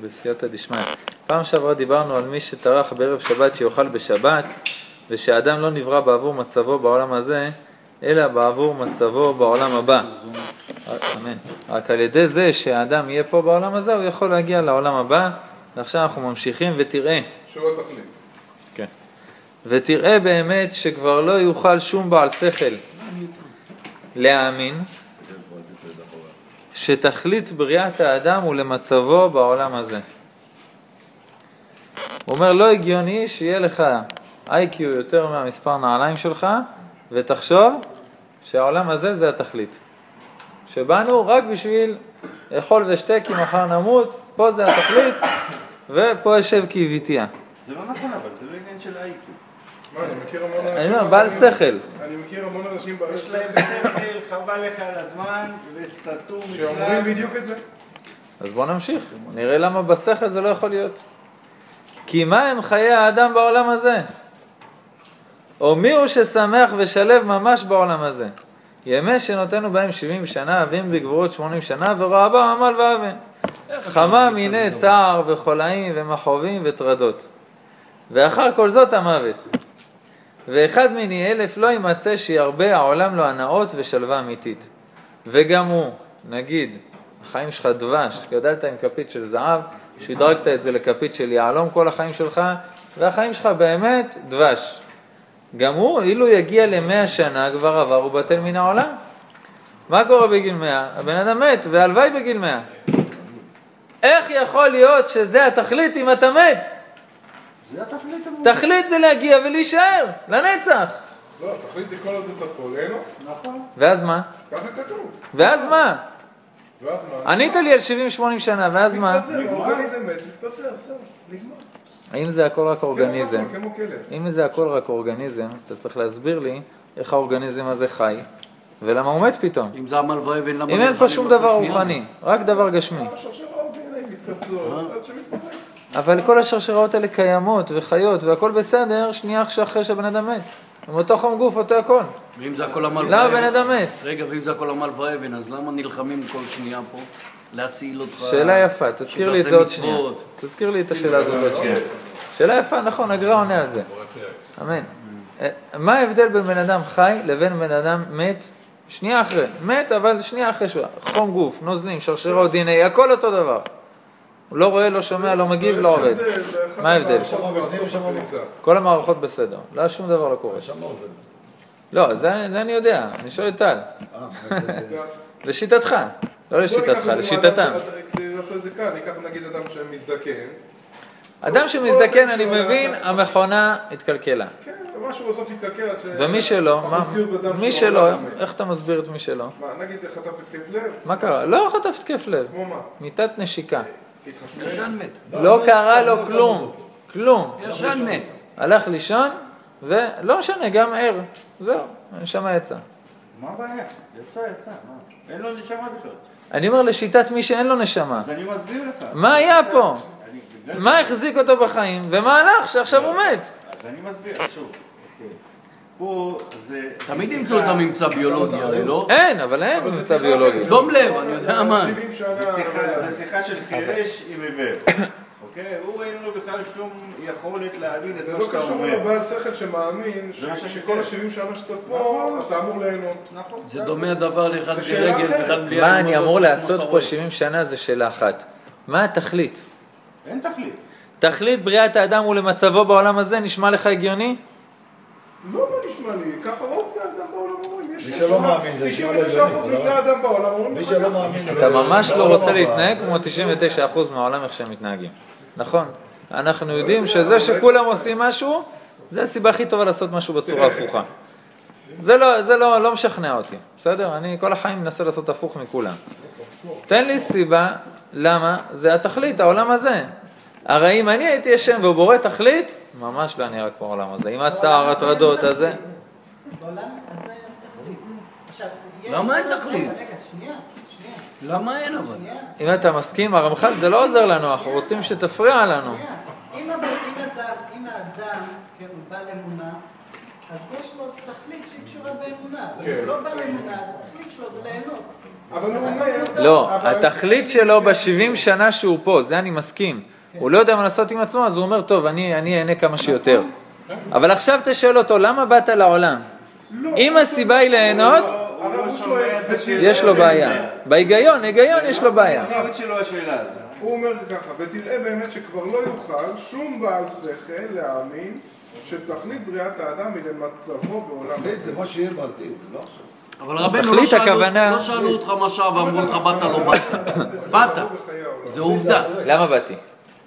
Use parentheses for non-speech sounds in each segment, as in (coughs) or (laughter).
בסייעתא דשמיא. פעם שעברה דיברנו על מי שטרח בערב שבת שיאכל בשבת, ושאדם לא נברא בעבור מצבו בעולם הזה, אלא בעבור מצבו בעולם הבא. אמן. רק על ידי זה שהאדם יהיה פה בעולם הזה, הוא יכול להגיע לעולם הבא, ועכשיו אנחנו ממשיכים ותראה. שהוא התכלית. כן. ותראה באמת שכבר לא יוכל שום בעל שכל להאמין שתכלית בריאת האדם הוא למצבו בעולם הזה. הוא אומר, לא הגיוני שיהיה לך איי-קיו יותר מהמספר נעליים שלך, ותחשוב שהעולם הזה זה התכלית. שבאנו רק בשביל לאכול ושתה כי מחר נמות, פה זה התכלית, ופה יושב כי הביתיה. זה לא נכון, אבל זה לא עניין של איי-קיו. מה, אני מכיר המון אנשים... אני אומר, בעל שכל. אני מכיר המון אנשים בעלי יש להם שכל חבל לך על הזמן, וסתום שאומרים בדיוק את זה. אז בואו נמשיך, נראה למה בשכל זה לא יכול להיות. כי מה הם חיי האדם בעולם הזה? או מי הוא ששמח ושלב ממש בעולם הזה? ימי שנותנו בהם 70 שנה, ואם בגבורות 80 שנה, ורואה בם עמל ואבן. חמה מיני צער וחולאים ומכאובים וטרדות. ואחר כל זאת המוות. ואחד מני אלף לא יימצא שירבה העולם לו הנאות ושלווה אמיתית. וגם הוא, נגיד, החיים שלך דבש, גדלת עם כפית של זהב, שדרגת את זה לכפית של יהלום כל החיים שלך, והחיים שלך באמת דבש. גם הוא, אילו יגיע למאה שנה, כבר עבר ובטל מן העולם. מה קורה בגיל מאה? הבן אדם מת, והלוואי בגיל מאה. איך יכול להיות שזה התכלית אם אתה מת? זה התכלית. תכלית זה להגיע ולהישאר, לנצח. לא, תכלית זה כל עוד אתה פה, ליהנות. נכון. ואז מה? ככה כתוב. ואז מה? ואז מה? ענית לי על 70-80 שנה, ואז מה? נגמר. האם זה הכל רק אורגניזם? כן, כמו כלב. אם זה הכל רק אורגניזם, אז אתה צריך להסביר לי איך האורגניזם הזה חי, ולמה הוא מת פתאום. אם זה עמל ואבן, למה... אם אין פה שום דבר? רוחני, רק דבר גשמי. אבל כל השרשראות האלה קיימות וחיות והכל בסדר, שנייה אחרי שהבן אדם מת. הם אותו חום גוף, אותו הכל. ואם זה הכל עמל למה ואבן... בן אדם מת? רגע, ואם זה הכל עמל ואבן, אז למה נלחמים כל שנייה פה? להציל אותך... שאלה יפה, תזכיר לי את זה עוד שנייה. תזכיר לי את השאלה הזאת עוד שנייה. שאלה יפה, נכון, הגר"א עונה על זה. אמן. אה, מה ההבדל בין בן אדם חי לבין בן אדם מת? שנייה אחרי, מת אבל שנייה אחרי שהוא, חום גוף, נוזלים, שרשרות דנ"א, הכל אותו דבר. הוא לא רואה, לא שומע, לא מגיב, לא עובד. מה ההבדל? כל המערכות בסדר, לא שום דבר לא קורה. לא, זה זה אני יודע, אני שואל את טל. לשיטתך, לא לשיטתך, לשיטתם. ניקח נגיד אדם שמזדקן. אדם שמזדקן, אני מבין, המכונה התקלקלה. כן, ומשהו בסוף יתקלקל עד ש... ומי שלא, מה? מי שלו שלא, לא. איך אתה מסביר את מי שלא? מה, נגיד חטף התקף לב? מה קרה? לא חטף התקף לב, כמו מה? מיטת נשיקה. ישן מת. לא קרה לו כלום, כלום. ישן מת. הלך לישון, ולא משנה, גם ער. זהו, הנשמה יצאה. מה הבעיה? יצא, יצא, מה? אין לו נשמה בכלל. אני אומר לשיטת מי שאין לו נשמה. אז אני מסביר לך. מה היה פה? מה החזיק אותו בחיים, ומה הלך שעכשיו הוא מת? אז אני מסביר, שוב. פה זה... תמיד ימצאו את הממצא ביולוגי, הרי לא? אין, אבל אין אבל זה ממצא ביולוגי. דום לב, אני יודע מה. 70 שנה... זה שיחה- זה של חירש עם עיוור. (laughs) אוקיי? הוא אין לו בכלל שום יכולת להבין את זה מה לא שאתה קשור אומר. לבעל שכל שמאמין זה מה שאני שכל אומר. ה-70 שנה שאתה פה, אתה אמור ליהנות. נכון. זה דומה הדבר לאחד בלי רגל. ואחד בלי... מה אני אמור לא לעשות פה שאתה 70 שנה זה שאלה אחת. מה התכלית? אין תכלית. תכלית בריאת האדם הוא למצבו בעולם הזה, נשמע לך הגיוני? לא מה נשמע לי, ככה רוב בני אדם בעולם אומרים. יש מי שלא מאמין, זה נשמע לו 99% הגיוני, מבני האדם בעולם אומרים מי שלא. מאמין... אתה ממש לא רוצה להתנהג כמו 99% מהעולם איך שהם מתנהגים. נכון. אנחנו יודעים שזה שכולם עושים משהו, זה הסיבה הכי טובה לעשות משהו בצורה הפוכה. זה לא, זה לא, לא משכנע אותי, בסדר? אני כל החיים מנסה לעשות הפוך מכולם. תן לי סיבה למה זה התכלית, העולם הזה. הרי אם אני הייתי ישן ובורא תכלית, ממש לא נראה כמו העולם הזה. עם הצער, הטרדות, הזה. בעולם הזה אין תכלית. עכשיו, יש... למה אין תכלית? רגע, שנייה, למה אין אבל? אם אתה מסכים, הרמח"ל, זה לא עוזר לנו, אנחנו רוצים שתפריע לנו. אם האדם, כן, הוא בעל אמונה, אז יש לו תכלית שהיא קשורה באמונה. כן. הוא לא בעל אמונה, אז התכלית שלו זה ליהנות. אבל הוא אומר... לא, אבל- התכלית שלו ב-70 שנה שהוא פה, זה אני מסכים. הוא לא יודע מה לעשות עם עצמו, אז הוא אומר, טוב, אני אהנה כמה שיותר. אבל עכשיו תשאל אותו, למה באת לעולם? לא, אם הסיבה היא ליהנות, הוא שואל, יש לו בעיה. בהיגיון, היגיון יש לו בעיה. הוא אומר ככה, ותראה באמת שכבר לא יוכל שום בעל שכל להאמין שתכלית בריאת האדם היא למצבו בעולם תכלית הזה. זה מה שיהיה בעתיד, זה לא עכשיו. אבל רבנו, לא שאלו, הכוונה- לא שאלו אותך מה שעה ואמרו לך באת לא באת. (laughs) באת, לא. זה עובדה. למה באתי?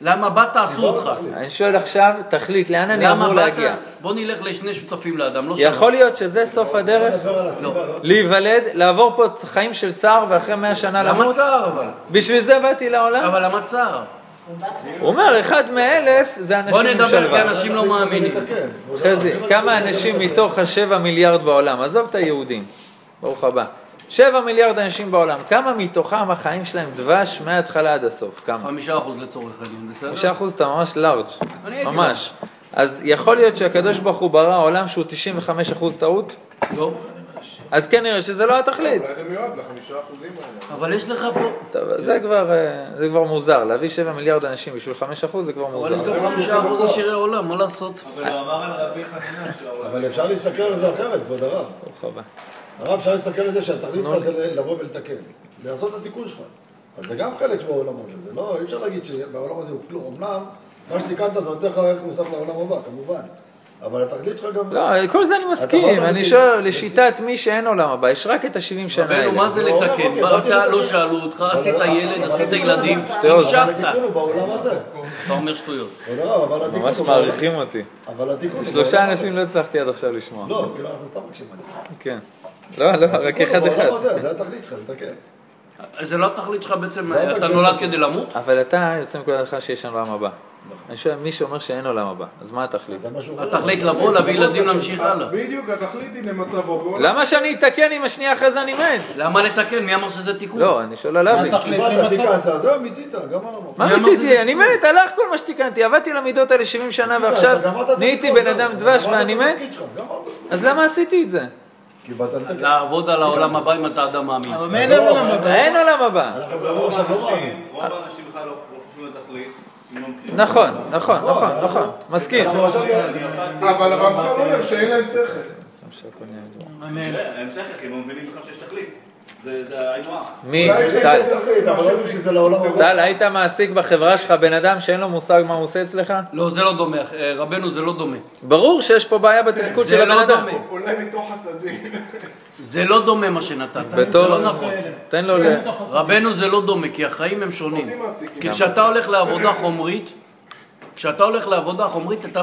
למה באת עשו אותך. אני שואל עכשיו, תכלית, לאן אני למה אמור באת? להגיע? בוא נלך לשני שותפים לאדם, לא שלוש. יכול להיות שזה סוף הדרך? הסיבה, לא? להיוולד, לעבור פה חיים של צער ואחרי מאה שנה למה למות? צער אבל? בשביל זה באתי לעולם? אבל למה צער? הוא אומר, אחד מאלף זה בוא אנשים עם נדבר כי שלווה. אנשים לא מאמינים. חזי, כמה אנשים מתוך השבע מיליארד בעולם, עזוב את היהודים, ברוך הבא. שבע מיליארד אנשים בעולם, כמה מתוכם החיים שלהם דבש מההתחלה עד הסוף? כמה? חמישה אחוז לצורך העניין, בסדר? חמישה אחוז אתה ממש לארג', ממש. אז יכול להיות שהקדוש ברוך הוא ברא עולם שהוא 95 אחוז טעות? לא. אז כנראה שזה לא התכלית. אולי זה מיועד לחמישה אחוזים האלה. אבל יש לך פה... טוב, זה כבר, אה, זה כבר מוזר, להביא 7 מיליארד אנשים בשביל 5 אחוז זה כבר אבל יש מוזר. גם חמישה אחוז עשירי עולם, מה לעשות? אבל הוא אמר על רבי חנינא שהעולם... אבל אפשר להסתכל על זה אחרת, כבוד הרב. ברוך הבא. הרב, אפשר להסתכל על זה שהתכלית שלך זה לבוא ולתקן. לעשות את התיקון שלך. אז זה גם חלק בעולם הזה. זה לא, אי אפשר להגיד שבעולם הזה הוא כלום. אמנם, מה שתיקנת זה נותן לך ערך מוסף לעולם הבא, כמובן. אבל התכלית שלך גם... לא, כל זה אני מסכים, אני שואל, לשיטת מי שאין עולם הבא, יש רק את ה-70 שנה רבנו, האלה. מה זה הוא אומר, לתקן? באתי לא. שאלו אותך, אבל- עשית אבל- ילד, אבל עשית ילדים, אבל המשכת. התיקון הוא בעולם הזה. אתה אומר שטויות. אבל ממש מעריכים אותי. אבל שלושה אנשים. לא הצלחתי עד עכשיו לשמוע. לא, כאילו אנחנו סתם מקשיבים. כן. לא, לא, רק אחד אחד. הזה, זה התכלית שלך, לתקן. זה לא התכלית שלך בעצם, לא אתה התכלית. נולד כדי למות? אבל אתה יוצא מנקודת הנחה שיש עולם הבא. אני שואל, מי שאומר שאין עולם הבא, אז מה התכלית? התכלית לבוא, להביא ילדים, להמשיך הלאה. בדיוק, התכלית היא למצבו בעולם. למה שאני אתקן אם השנייה אחרי זה אני מת? למה לתקן? מי אמר שזה תיקון? לא, אני שואל עליו. קיבלת, תיקנת, זהו, מיצית, גמרנו. מה מי אמר רציתי? שזה אני מת, הלך כל מה שתיקנתי, עבדתי למידות האלה 70 שנה ועכשיו נהייתי בן אדם דבש ואני מת? אז למה עשיתי את זה? לעבוד על העולם הבא אם אתה אדם מאמין. אבל אין עולם הבא. אין עולם הבא. לא. רוב האנשים בכלל לא לא חושבים על תכלית. הם לא מכירים. נכון, נכון, נכון, נכון, מסכים. אבל הרמח"ל אומר שאין להם שכל. הם שכל, כי הם לא מבינים בכלל שיש תכלית. זה זה היינו הך. מי? טל. לא. טל, היית מעסיק בחברה שלך בן אדם שאין לו מושג מה הוא עושה אצלך? לא, זה לא דומה. אה, רבנו, זה לא דומה. ברור שיש פה בעיה בתפקוד של זה הבן לא אדם. דומה. אולי מתוך חסדים. (laughs) זה לא דומה מה שנתת. זה לא נכון. תן לו ל... רבנו זה לא דומה, כי החיים הם שונים. כי כשאתה הולך לעבודה חומרית, כשאתה הולך לעבודה חומרית, אתה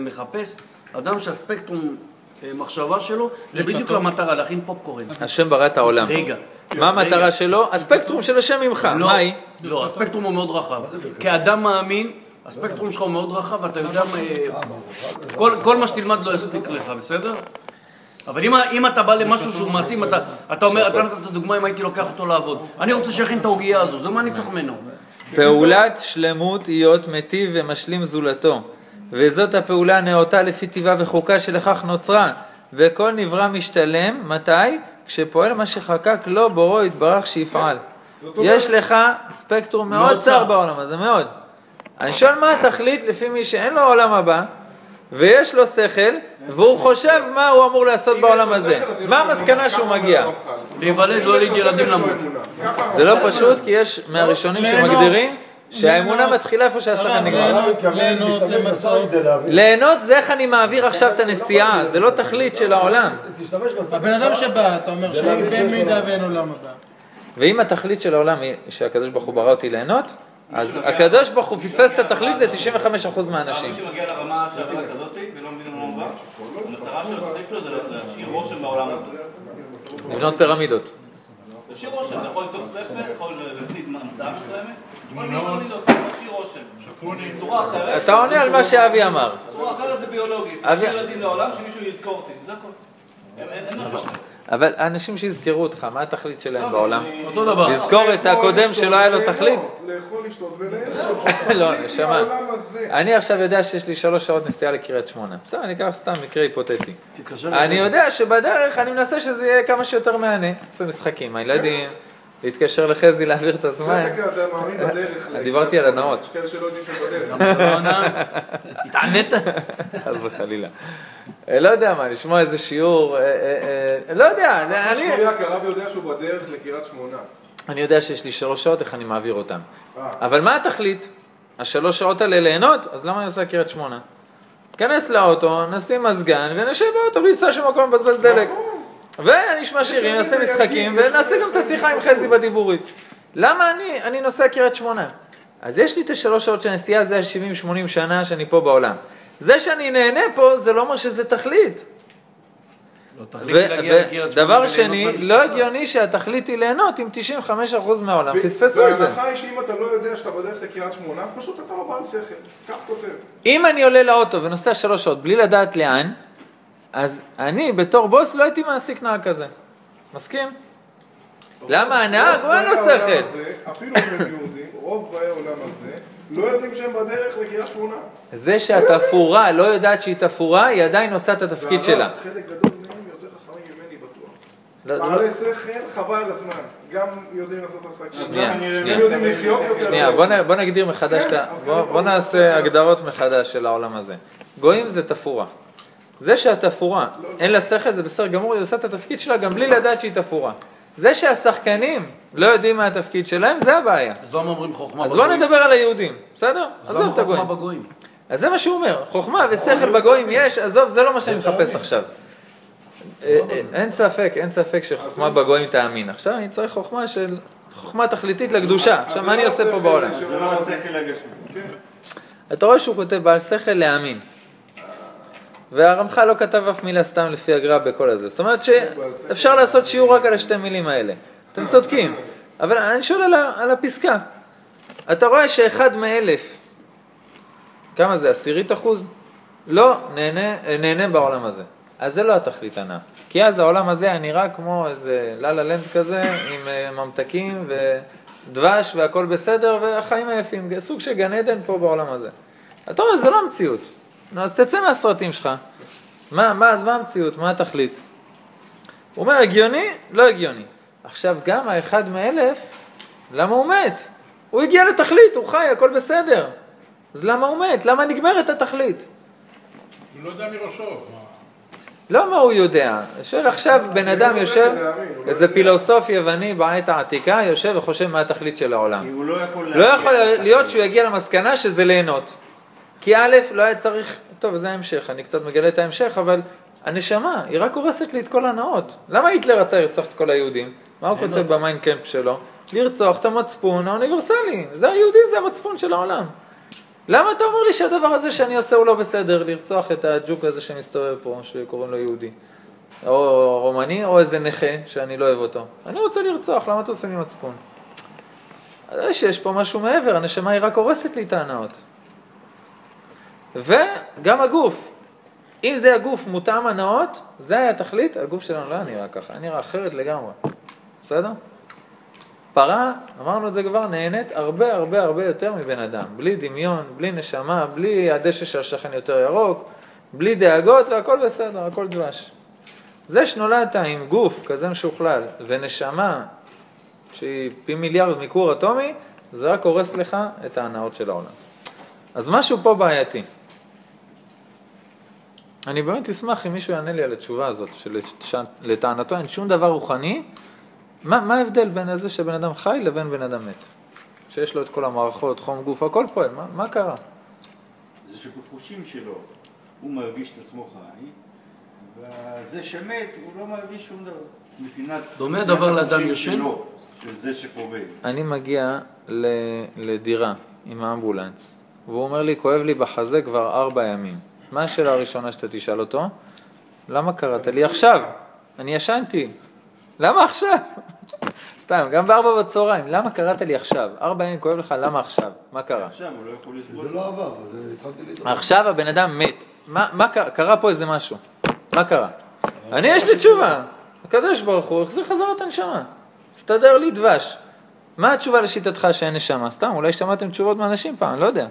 מחפש אדם שהספקטרום אה, מחשבה שלו, זה בדיוק למטרה, להכין פופקורן. השם ברא את העולם. רגע. מה המטרה. שלו? הספקטרום של השם ממך. לא, מה היא? לא, הספקטרום הוא מאוד רחב. כאדם מאמין, הספקטרום שלך הוא מאוד רחב, ואתה יודע, מה, אה, כל, כל מה שתלמד לא יספיק לך, בסדר? אבל אם, אם אתה בא למשהו שהוא מעשי, אם אתה, אתה אומר, אתה נתת דוגמה אם הייתי לוקח אותו לעבוד. אני רוצה שיכין את העוגייה הזו, זה מה אני צריך ממנו. פעולת שלמות היות מיטיב ומשלים זולתו. וזאת הפעולה הנאותה לפי טבעה וחוקה שלכך נוצרה. וכל נברא משתלם, מתי? כשפועל מה שחקק לו בוראו יתברך שיפעל. יש לך ספקטרום מאוד צר צר. בעולם הזה, מאוד. אני שואל מה התכלית לפי מי שאין לו עולם הבא, ויש לו שכל, והוא חושב מה הוא אמור לעשות בעולם הזה. מה המסקנה שהוא מגיע? להיוולד, לא להגיד ילדים למות. זה לא פשוט, כי יש מהראשונים שמגדירים שהאמונה מתחילה איפה שהשכל נגמר. ליהנות למצב. בשכל כדי להבין. ליהנות זה איך אני מעביר עכשיו את הנסיעה, זה לא תכלית של העולם. הבן אדם. שבא, אתה אומר שבמידה ואין עולם הבא. ואם התכלית של העולם היא שהקדוש ברוך הוא ברא אותי ליהנות, אז הקדוש ברוך הוא פספס את התכלית ל-95% מהאנשים. מי שמגיע לרמה של עבודה כזאת ולא מבין על מה המטרה שלו, התכלית שלו זה להשאיר רושם בעולם הזה. לבנות פירמידות. להשאיר רושם, אתה יכול לכתוב ספר, יכול להמציא המצאה מסוימת, יכול לדעות, להשאיר רושם. בצורה אחרת, אתה עונה על מה שאבי אמר. בצורה אחרת זה ביולוגית. להשאיר ילדים לעולם שמישהו יזכור אותי, זה הכל. אין אין משהו אחר. אבל האנשים שיזכרו אותך, מה התכלית שלהם לא, בעולם? אותו דבר. לזכור את הקודם שלא היה לו תכלית? לאכול, לשתות וליהנות. (laughs) לא, נשמה. אני עכשיו יודע שיש לי שלוש שעות נסיעה לקריית שמונה. בסדר, אני אקח סתם מקרה היפותטי. אני. יודע שבדרך אני מנסה שזה יהיה כמה שיותר מהנה. עושה משחקים הילדים, להתקשר לחזי להעביר את זה הזמן. אתה מאמין בדרך. אה, דיברתי על הנאות. יש כאלה שלא יודעים שהם בדרך. לא? התענית? חס וחלילה. אה, לא יודע מה, לשמוע איזה שיעור, אה, לא יודע, אני- הרב יודע שהוא בדרך לקריית שמונה. אני יודע שיש לי שלוש שעות, איך אני מעביר אותן. אבל מה התכלית? השלוש שעות האלה ליהנות? אז למה אני עושה קריית שמונה? כנס לאוטו, נשים מזגן ונשב באוטו, לנסוע שם מקום לבזבז דלק. ונשמע שירים, נעשה משחקים, ונעשה גם את השיחה עם חזי בדיבורית. למה אני, אני נוסע קריית שמונה? אז יש לי את השלוש שעות של נסיעה, זה ה-70-80 שנה שאני פה בעולם. זה שאני נהנה פה, זה לא אומר שזה תכלית. לא, ודבר שני. לא הגיוני שהתכלית היא ליהנות אם 95% מהעולם פספסו את זה. וההנחה היא שאם אתה לא יודע שאתה בדרך לקריית שמונה, אז פשוט אתה לא בעל שכל. כך כותב. אם אני עולה לאוטו ונוסע שלוש שעות בלי לדעת לאן, אז אני בתור בוס לא הייתי מעסיק נהג כזה. מסכים? למה הנהג הוא אין לו שכל. אפילו אם יהודים, רוב באי העולם הזה, לא יודעים שהם בדרך לקריית שמונה. זה שהתפאורה לא יודעת שהיא תפאורה, היא עדיין עושה את התפקיד שלה. חלק גדול מהם יותר חכמים ממני בטוח. לא, לא- בעלי שכל, חבל על הזמן. גם יודעים לעשות עסקים. שנייה, שנייה. יודעים לחיות יותר. שנייה, בוא, נגדיר מחדש, את ה- כן, בוא, נעשה הגדרות מחדש של העולם הזה. גויים זה תפאורה. זה שהתפאורה אין לה שכל זה בסדר גמור, היא עושה את התפקיד שלה גם בלי לדעת שהיא תפאורה. זה שהשחקנים לא יודעים מה התפקיד שלהם, זה הבעיה. אז למה אומרים חוכמה אז בוא בגויים? נדבר על היהודים, בסדר? אז למה עזוב את חוכמה הגויים. בגויים? אז זה מה שהוא אומר, חוכמה ושכל בגויים יש, עזוב, זה לא מה שאני מחפש עכשיו. אה, אה, אין ספק, אין ספק שחוכמה בגויים תאמין. עכשיו אני צריך חוכמה של, חוכמה תכליתית לקדושה. עכשיו מה אני עושה פה בעולם? זה לא השכל הגשמי. אתה רואה שהוא כותב בעל שכל להאמין. והרמח"ל לא כתב אף מילה סתם לפי הגר"א בכל הזה. זאת אומרת שאפשר לעשות שיעור רק על השתי מילים האלה. אתם צודקים. אבל אני שואל על, על הפסקה. אתה רואה שאחד מאלף, כמה זה, עשירית אחוז? לא נהנה, נהנה בעולם הזה. אז זה לא התכלית הנאה. כי אז העולם הזה היה נראה כמו איזה ללה לנד כזה, עם אה, ממתקים ודבש והכל בסדר, והחיים היפים, סוג של גן עדן פה בעולם הזה. אתה רואה, זה לא המציאות. נו, אז תצא מהסרטים שלך. מה, מה, אז מה המציאות? מה התכלית? הוא אומר, הגיוני? לא הגיוני. עכשיו, גם האחד מאלף, למה הוא מת? הוא הגיע לתכלית, הוא חי, הכל בסדר. אז למה הוא מת? למה נגמרת התכלית? הוא לא יודע מראשו. לא מה הוא יודע, שואל עכשיו בן אדם לא יושב, להאמין, הוא לא איזה. פילוסוף יווני בעת העתיקה, יושב וחושב מה התכלית של העולם. כי הוא לא יכול... לא. להיות שהוא יגיע למסקנה שזה ליהנות. כי א', לא היה צריך, טוב, זה ההמשך, אני קצת מגלה את ההמשך, אבל הנשמה, היא רק הורסת לי את כל ההנאות. למה היטלר רצה לרצוח את כל היהודים? מה הוא כותב במיינקאמפ שלו? לרצוח את המצפון האוניברסלי. זה היהודים, זה המצפון של העולם. למה אתה אומר לי שהדבר הזה שאני עושה הוא לא בסדר, לרצוח את הג'וק הזה שמסתובב פה, שקוראים לו יהודי? או רומני, או איזה נכה שאני לא אוהב אותו. אני רוצה לרצוח, למה אתה עושה לי מצפון? אז יש- יש פה משהו מעבר, הנשמה היא רק הורסת לי את ההנאות. וגם הגוף. אם זה הגוף מותאם הנאות, זה היה התכלית, הגוף שלנו לא נראה ככה, היה נראה אחרת לגמרי. בסדר? פרה, אמרנו את זה כבר, נהנית הרבה הרבה הרבה יותר מבן אדם. בלי דמיון, בלי נשמה, בלי הדשא של השכן יותר ירוק, בלי דאגות והכל בסדר, הכל דבש. זה שנולדת עם גוף כזה משוכלל ונשמה שהיא פי מיליארד מכור אטומי, זה רק הורס לך את ההנאות של העולם. אז משהו פה בעייתי. אני באמת אשמח אם מישהו יענה לי על התשובה הזאת, שלטענתו אין שום דבר רוחני, מה, מה ההבדל בין זה שבן אדם חי לבין בן אדם מת? שיש לו את כל המערכות, חום גוף, הכל פועל, מה, מה קרה? זה שבחושים שלו הוא מרגיש את עצמו חי, וזה שמת הוא לא מרגיש שום דבר. מבחינת... דומה הדבר לאדם ישן? של זה שחווה. אני מגיע ל, לדירה עם האמבולנס, והוא אומר לי, כואב לי בחזה כבר ארבע ימים. מה השאלה הראשונה שאתה תשאל אותו? למה קראת לי עכשיו? אני ישנתי. למה עכשיו? (laughs) סתם, גם בארבע בצהריים, למה קראת לי עכשיו? ארבע ימים כואב לך, למה עכשיו? מה קרה? עכשיו הוא לא יכול לסבול. זה לא עבר, אז התחלתי להתעורר. עכשיו הבן אדם מת. מה, מה קרה? קרה פה איזה משהו. מה קרה? אני יש לי תשובה. הקדוש ברוך הוא החזיר חזרה את הנשמה. הסתדר לי דבש. מה התשובה לשיטתך שאין נשמה? סתם, אולי שמעתם תשובות מאנשים פעם, לא יודע.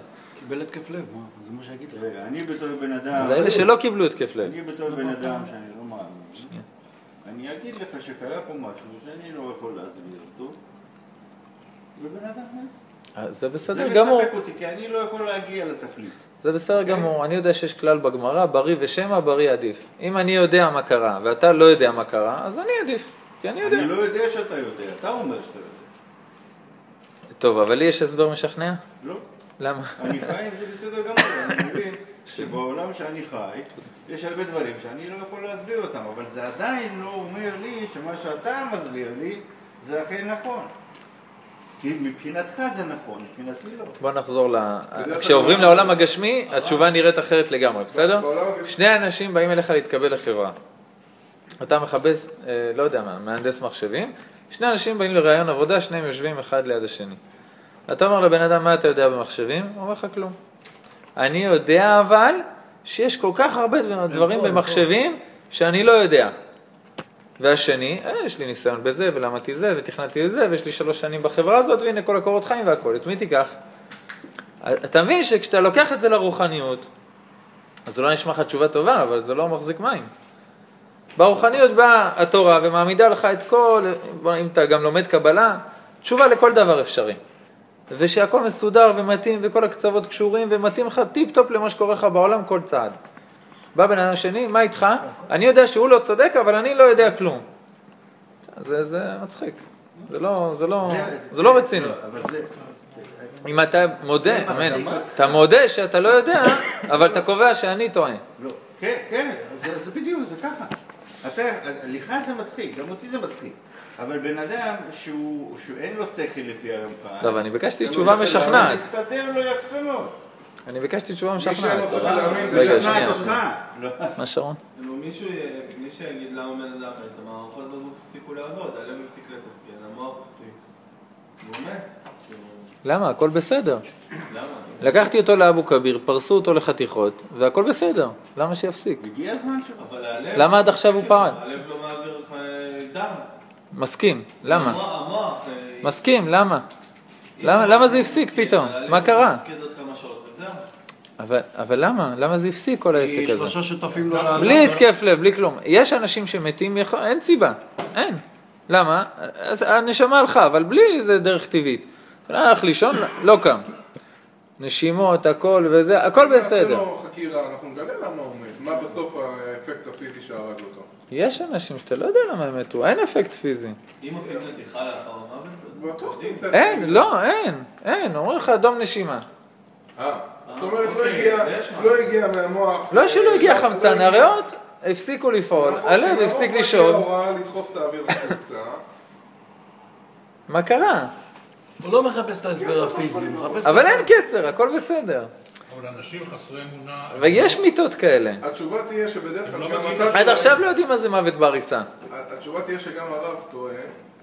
קיבל התקף לב, מה? זה מה שיגיד לך. רגע, אני בתור בן אדם... זה אלה שלא קיבלו התקף לב. אני בתור בן אדם שאני לא מאמין, אני אגיד לך שקרה פה משהו שאני לא יכול להסביר אותו, ובן אדם מת. אז זה זה בסדר גמור. מספק אותי, כי אני לא יכול להגיע לתכלית. זה בסדר גמור. אני יודע שיש כלל בגמרא, בריא ושמא, בריא עדיף. אם אני יודע מה קרה ואתה לא יודע מה קרה, אז אני עדיף. כי אני יודע. אני לא יודע שאתה יודע, אתה אומר שאתה יודע. טוב, אבל לי יש הסבר משכנע? לא. למה? אני חי עם זה בסדר גמור, אני מבין שבעולם שאני חי, יש הרבה דברים שאני לא יכול להסביר אותם, אבל זה עדיין לא אומר לי שמה שאתה מסביר לי זה אכן נכון. כי מבחינתך זה נכון, מבחינתי לא. בוא נחזור ל... כשעוברים לעולם הגשמי, התשובה נראית אחרת לגמרי, בסדר? שני אנשים באים אליך להתקבל לחברה. אתה מחפש, אה, לא יודע מה, מהנדס מחשבים, שני אנשים באים לראיון עבודה, שניהם יושבים אחד ליד השני. אתה אומר לבן אדם, מה אתה יודע במחשבים? הוא אומר לך כלום. אני יודע אבל שיש כל כך הרבה דברים במחשבים שאני לא יודע. והשני, אה, יש לי ניסיון בזה, ולמדתי זה, ותכננתי את זה, ויש לי שלוש שנים בחברה הזאת, והנה כל הקורות חיים והכל. את מי תיקח? אתה מבין שכשאתה לוקח את זה לרוחניות, אז זה לא נשמע לך תשובה טובה, אבל זה לא מחזיק מים. ברוחניות באה התורה ומעמידה לך את כל, אם אתה גם לומד קבלה, תשובה לכל דבר אפשרי. ושהכל מסודר ומתאים וכל הקצוות קשורים ומתאים לך tip top למה שקורה לך בעולם כל צעד. בא בן אדם שני, מה איתך? אני יודע שהוא לא צודק, אבל אני לא יודע כלום. זה, זה מצחיק. זה לא, זה לא, זה לא רציני. זה... אם אתה מודה, זה אמן, אותך. אתה מודה שאתה לא יודע, אבל אתה קובע שאני טועה. לא, כן, כן, זה, זה בדיוק, זה ככה. אתה, לך זה מצחיק, גם אותי זה מצחיק. אבל בן אדם שהוא, שאין לו שכל לפי הרמח"ל... לא, אבל אני ביקשתי תשובה לא משכנעת. אבל מסתדר לו יפה מאוד. אני ביקשתי תשובה מי שאין משכנעת. לו שכל להאמין, רגע, משכנעת שנייה. אותך. לא. מה שרון? נו, מישהו, מי שיגיד למה בן אדם מת, המערכות בגוף הפסיקו לעבוד, הלב הפסיק לתפקד, המוח הפסיק. והוא מת. למה? הכל בסדר. למה? לקחתי אותו לאבו כביר, פרסו אותו לחתיכות, והכל בסדר. למה שיפסיק? הגיע הזמן שלו. אבל הלב... למה עד עכשיו הוא פעל? הלב לא מעביר לך דם. מסכים. למה? המוח, אה, מסכים, למה? למה, למה זה הפסיק פתאום? מה קרה? אבל, אבל למה? למה זה הפסיק כל העסק כי הזה? שלושה שותפים לו לאדם. בלי התקף לב, בלי כלום. יש אנשים שמתים, יכול- אין סיבה, אין. למה? אז הנשמה הלכה, אבל בלי איזה דרך טבעית. הלך לישון, לא קם. נשימות, הכל וזה, הכל בסדר. עשינו חקירה, אנחנו נגלה למה הוא מת. מה בסוף האפקט הפיזי שהרג אותו. יש אנשים שאתה לא יודע למה הם מתו, אין אפקט פיזי. אם עושים נתיחה לאחר המוות. אין, לא, אין, אין, אומרים לך דום נשימה. אה, זאת אומרת, לא אוקיי, הגיע-. לא הגיע מהמוח... לא שלא הגיע לא חמצן, הגיע- הריאות הפסיקו לפעול, נכון, הלב כי הפסיק לשאול, לא. מה קרה? הוא לא מחפש את ההסבר הפיזי, הוא מחפש... אבל אין קצר, הכל בסדר. אבל אנשים חסרי אמונה... ויש מיטות כאלה. התשובה תהיה שבדרך כלל לא גם אתה... עד. עכשיו לא יודעים מה זה מוות בעריסה. התשובה תהיה שגם הרב טועה,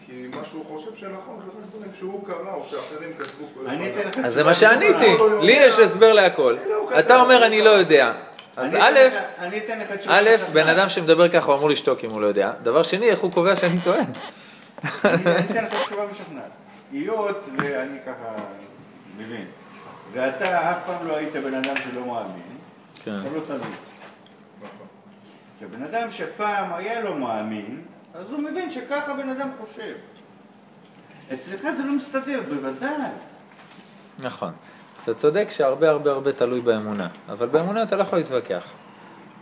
כי מה שהוא חושב שנכון זה רק דברים שהוא קרא או שאחרים כתבו כל הזמן. אז זה מה שעניתי, נכונה. לי יש הסבר להכל. אתה אומר אני לא יודע. אז א', א'. בן אדם שמדבר ככה הוא אמור לשתוק אם הוא לא יודע. דבר שני, איך הוא קובע שאני טועה? אני אני אתן לך תשובה משכנעת. היות ואני ככה מבין, ואתה אף פעם לא היית בן אדם שלא מאמין, כן. אתה לא תמיד. כשבן אדם שפעם היה לו מאמין, אז הוא מבין שככה בן אדם חושב. אצלך זה לא מסתדר, בוודאי. נכון. אתה צודק שהרבה הרבה הרבה תלוי באמונה, אבל באמונה אתה לא יכול להתווכח.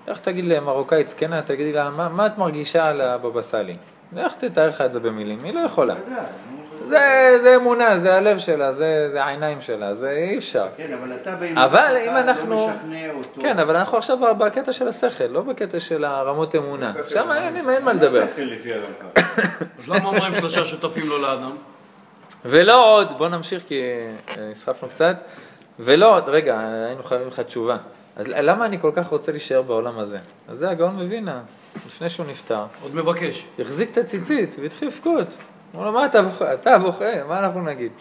לך תגיד למרוקאית זקנה, תגידי לה, מה, מה את מרגישה על הבבא סאלי? לך תתאר לך את זה במילים, היא לא יכולה. זה, זה אמונה, זה הלב שלה, זה, זה העיניים שלה, זה אי אפשר. כן, אבל אתה באמונה אבל שלך אם אנחנו... לא משכנע אותו. כן, אבל אנחנו עכשיו בקטע של השכל, לא בקטע של הרמות אמונה. שם אין, אין מה מה לדבר. שכל לפי הרמב"ם? (coughs) אז למה אומרים שלושה שותפים לו לאדם? ולא עוד, בוא נמשיך כי אה, נסחפנו קצת. ולא עוד, רגע, היינו חייבים לך תשובה. אז למה אני כל כך רוצה להישאר בעולם הזה? אז זה הגאון מווינה, לפני שהוא נפטר, עוד מבקש. החזיק את הציצית והתחיל לבכות. אמרו לו, מה אתה בוכה? אתה בוכה, מה אנחנו נגיד?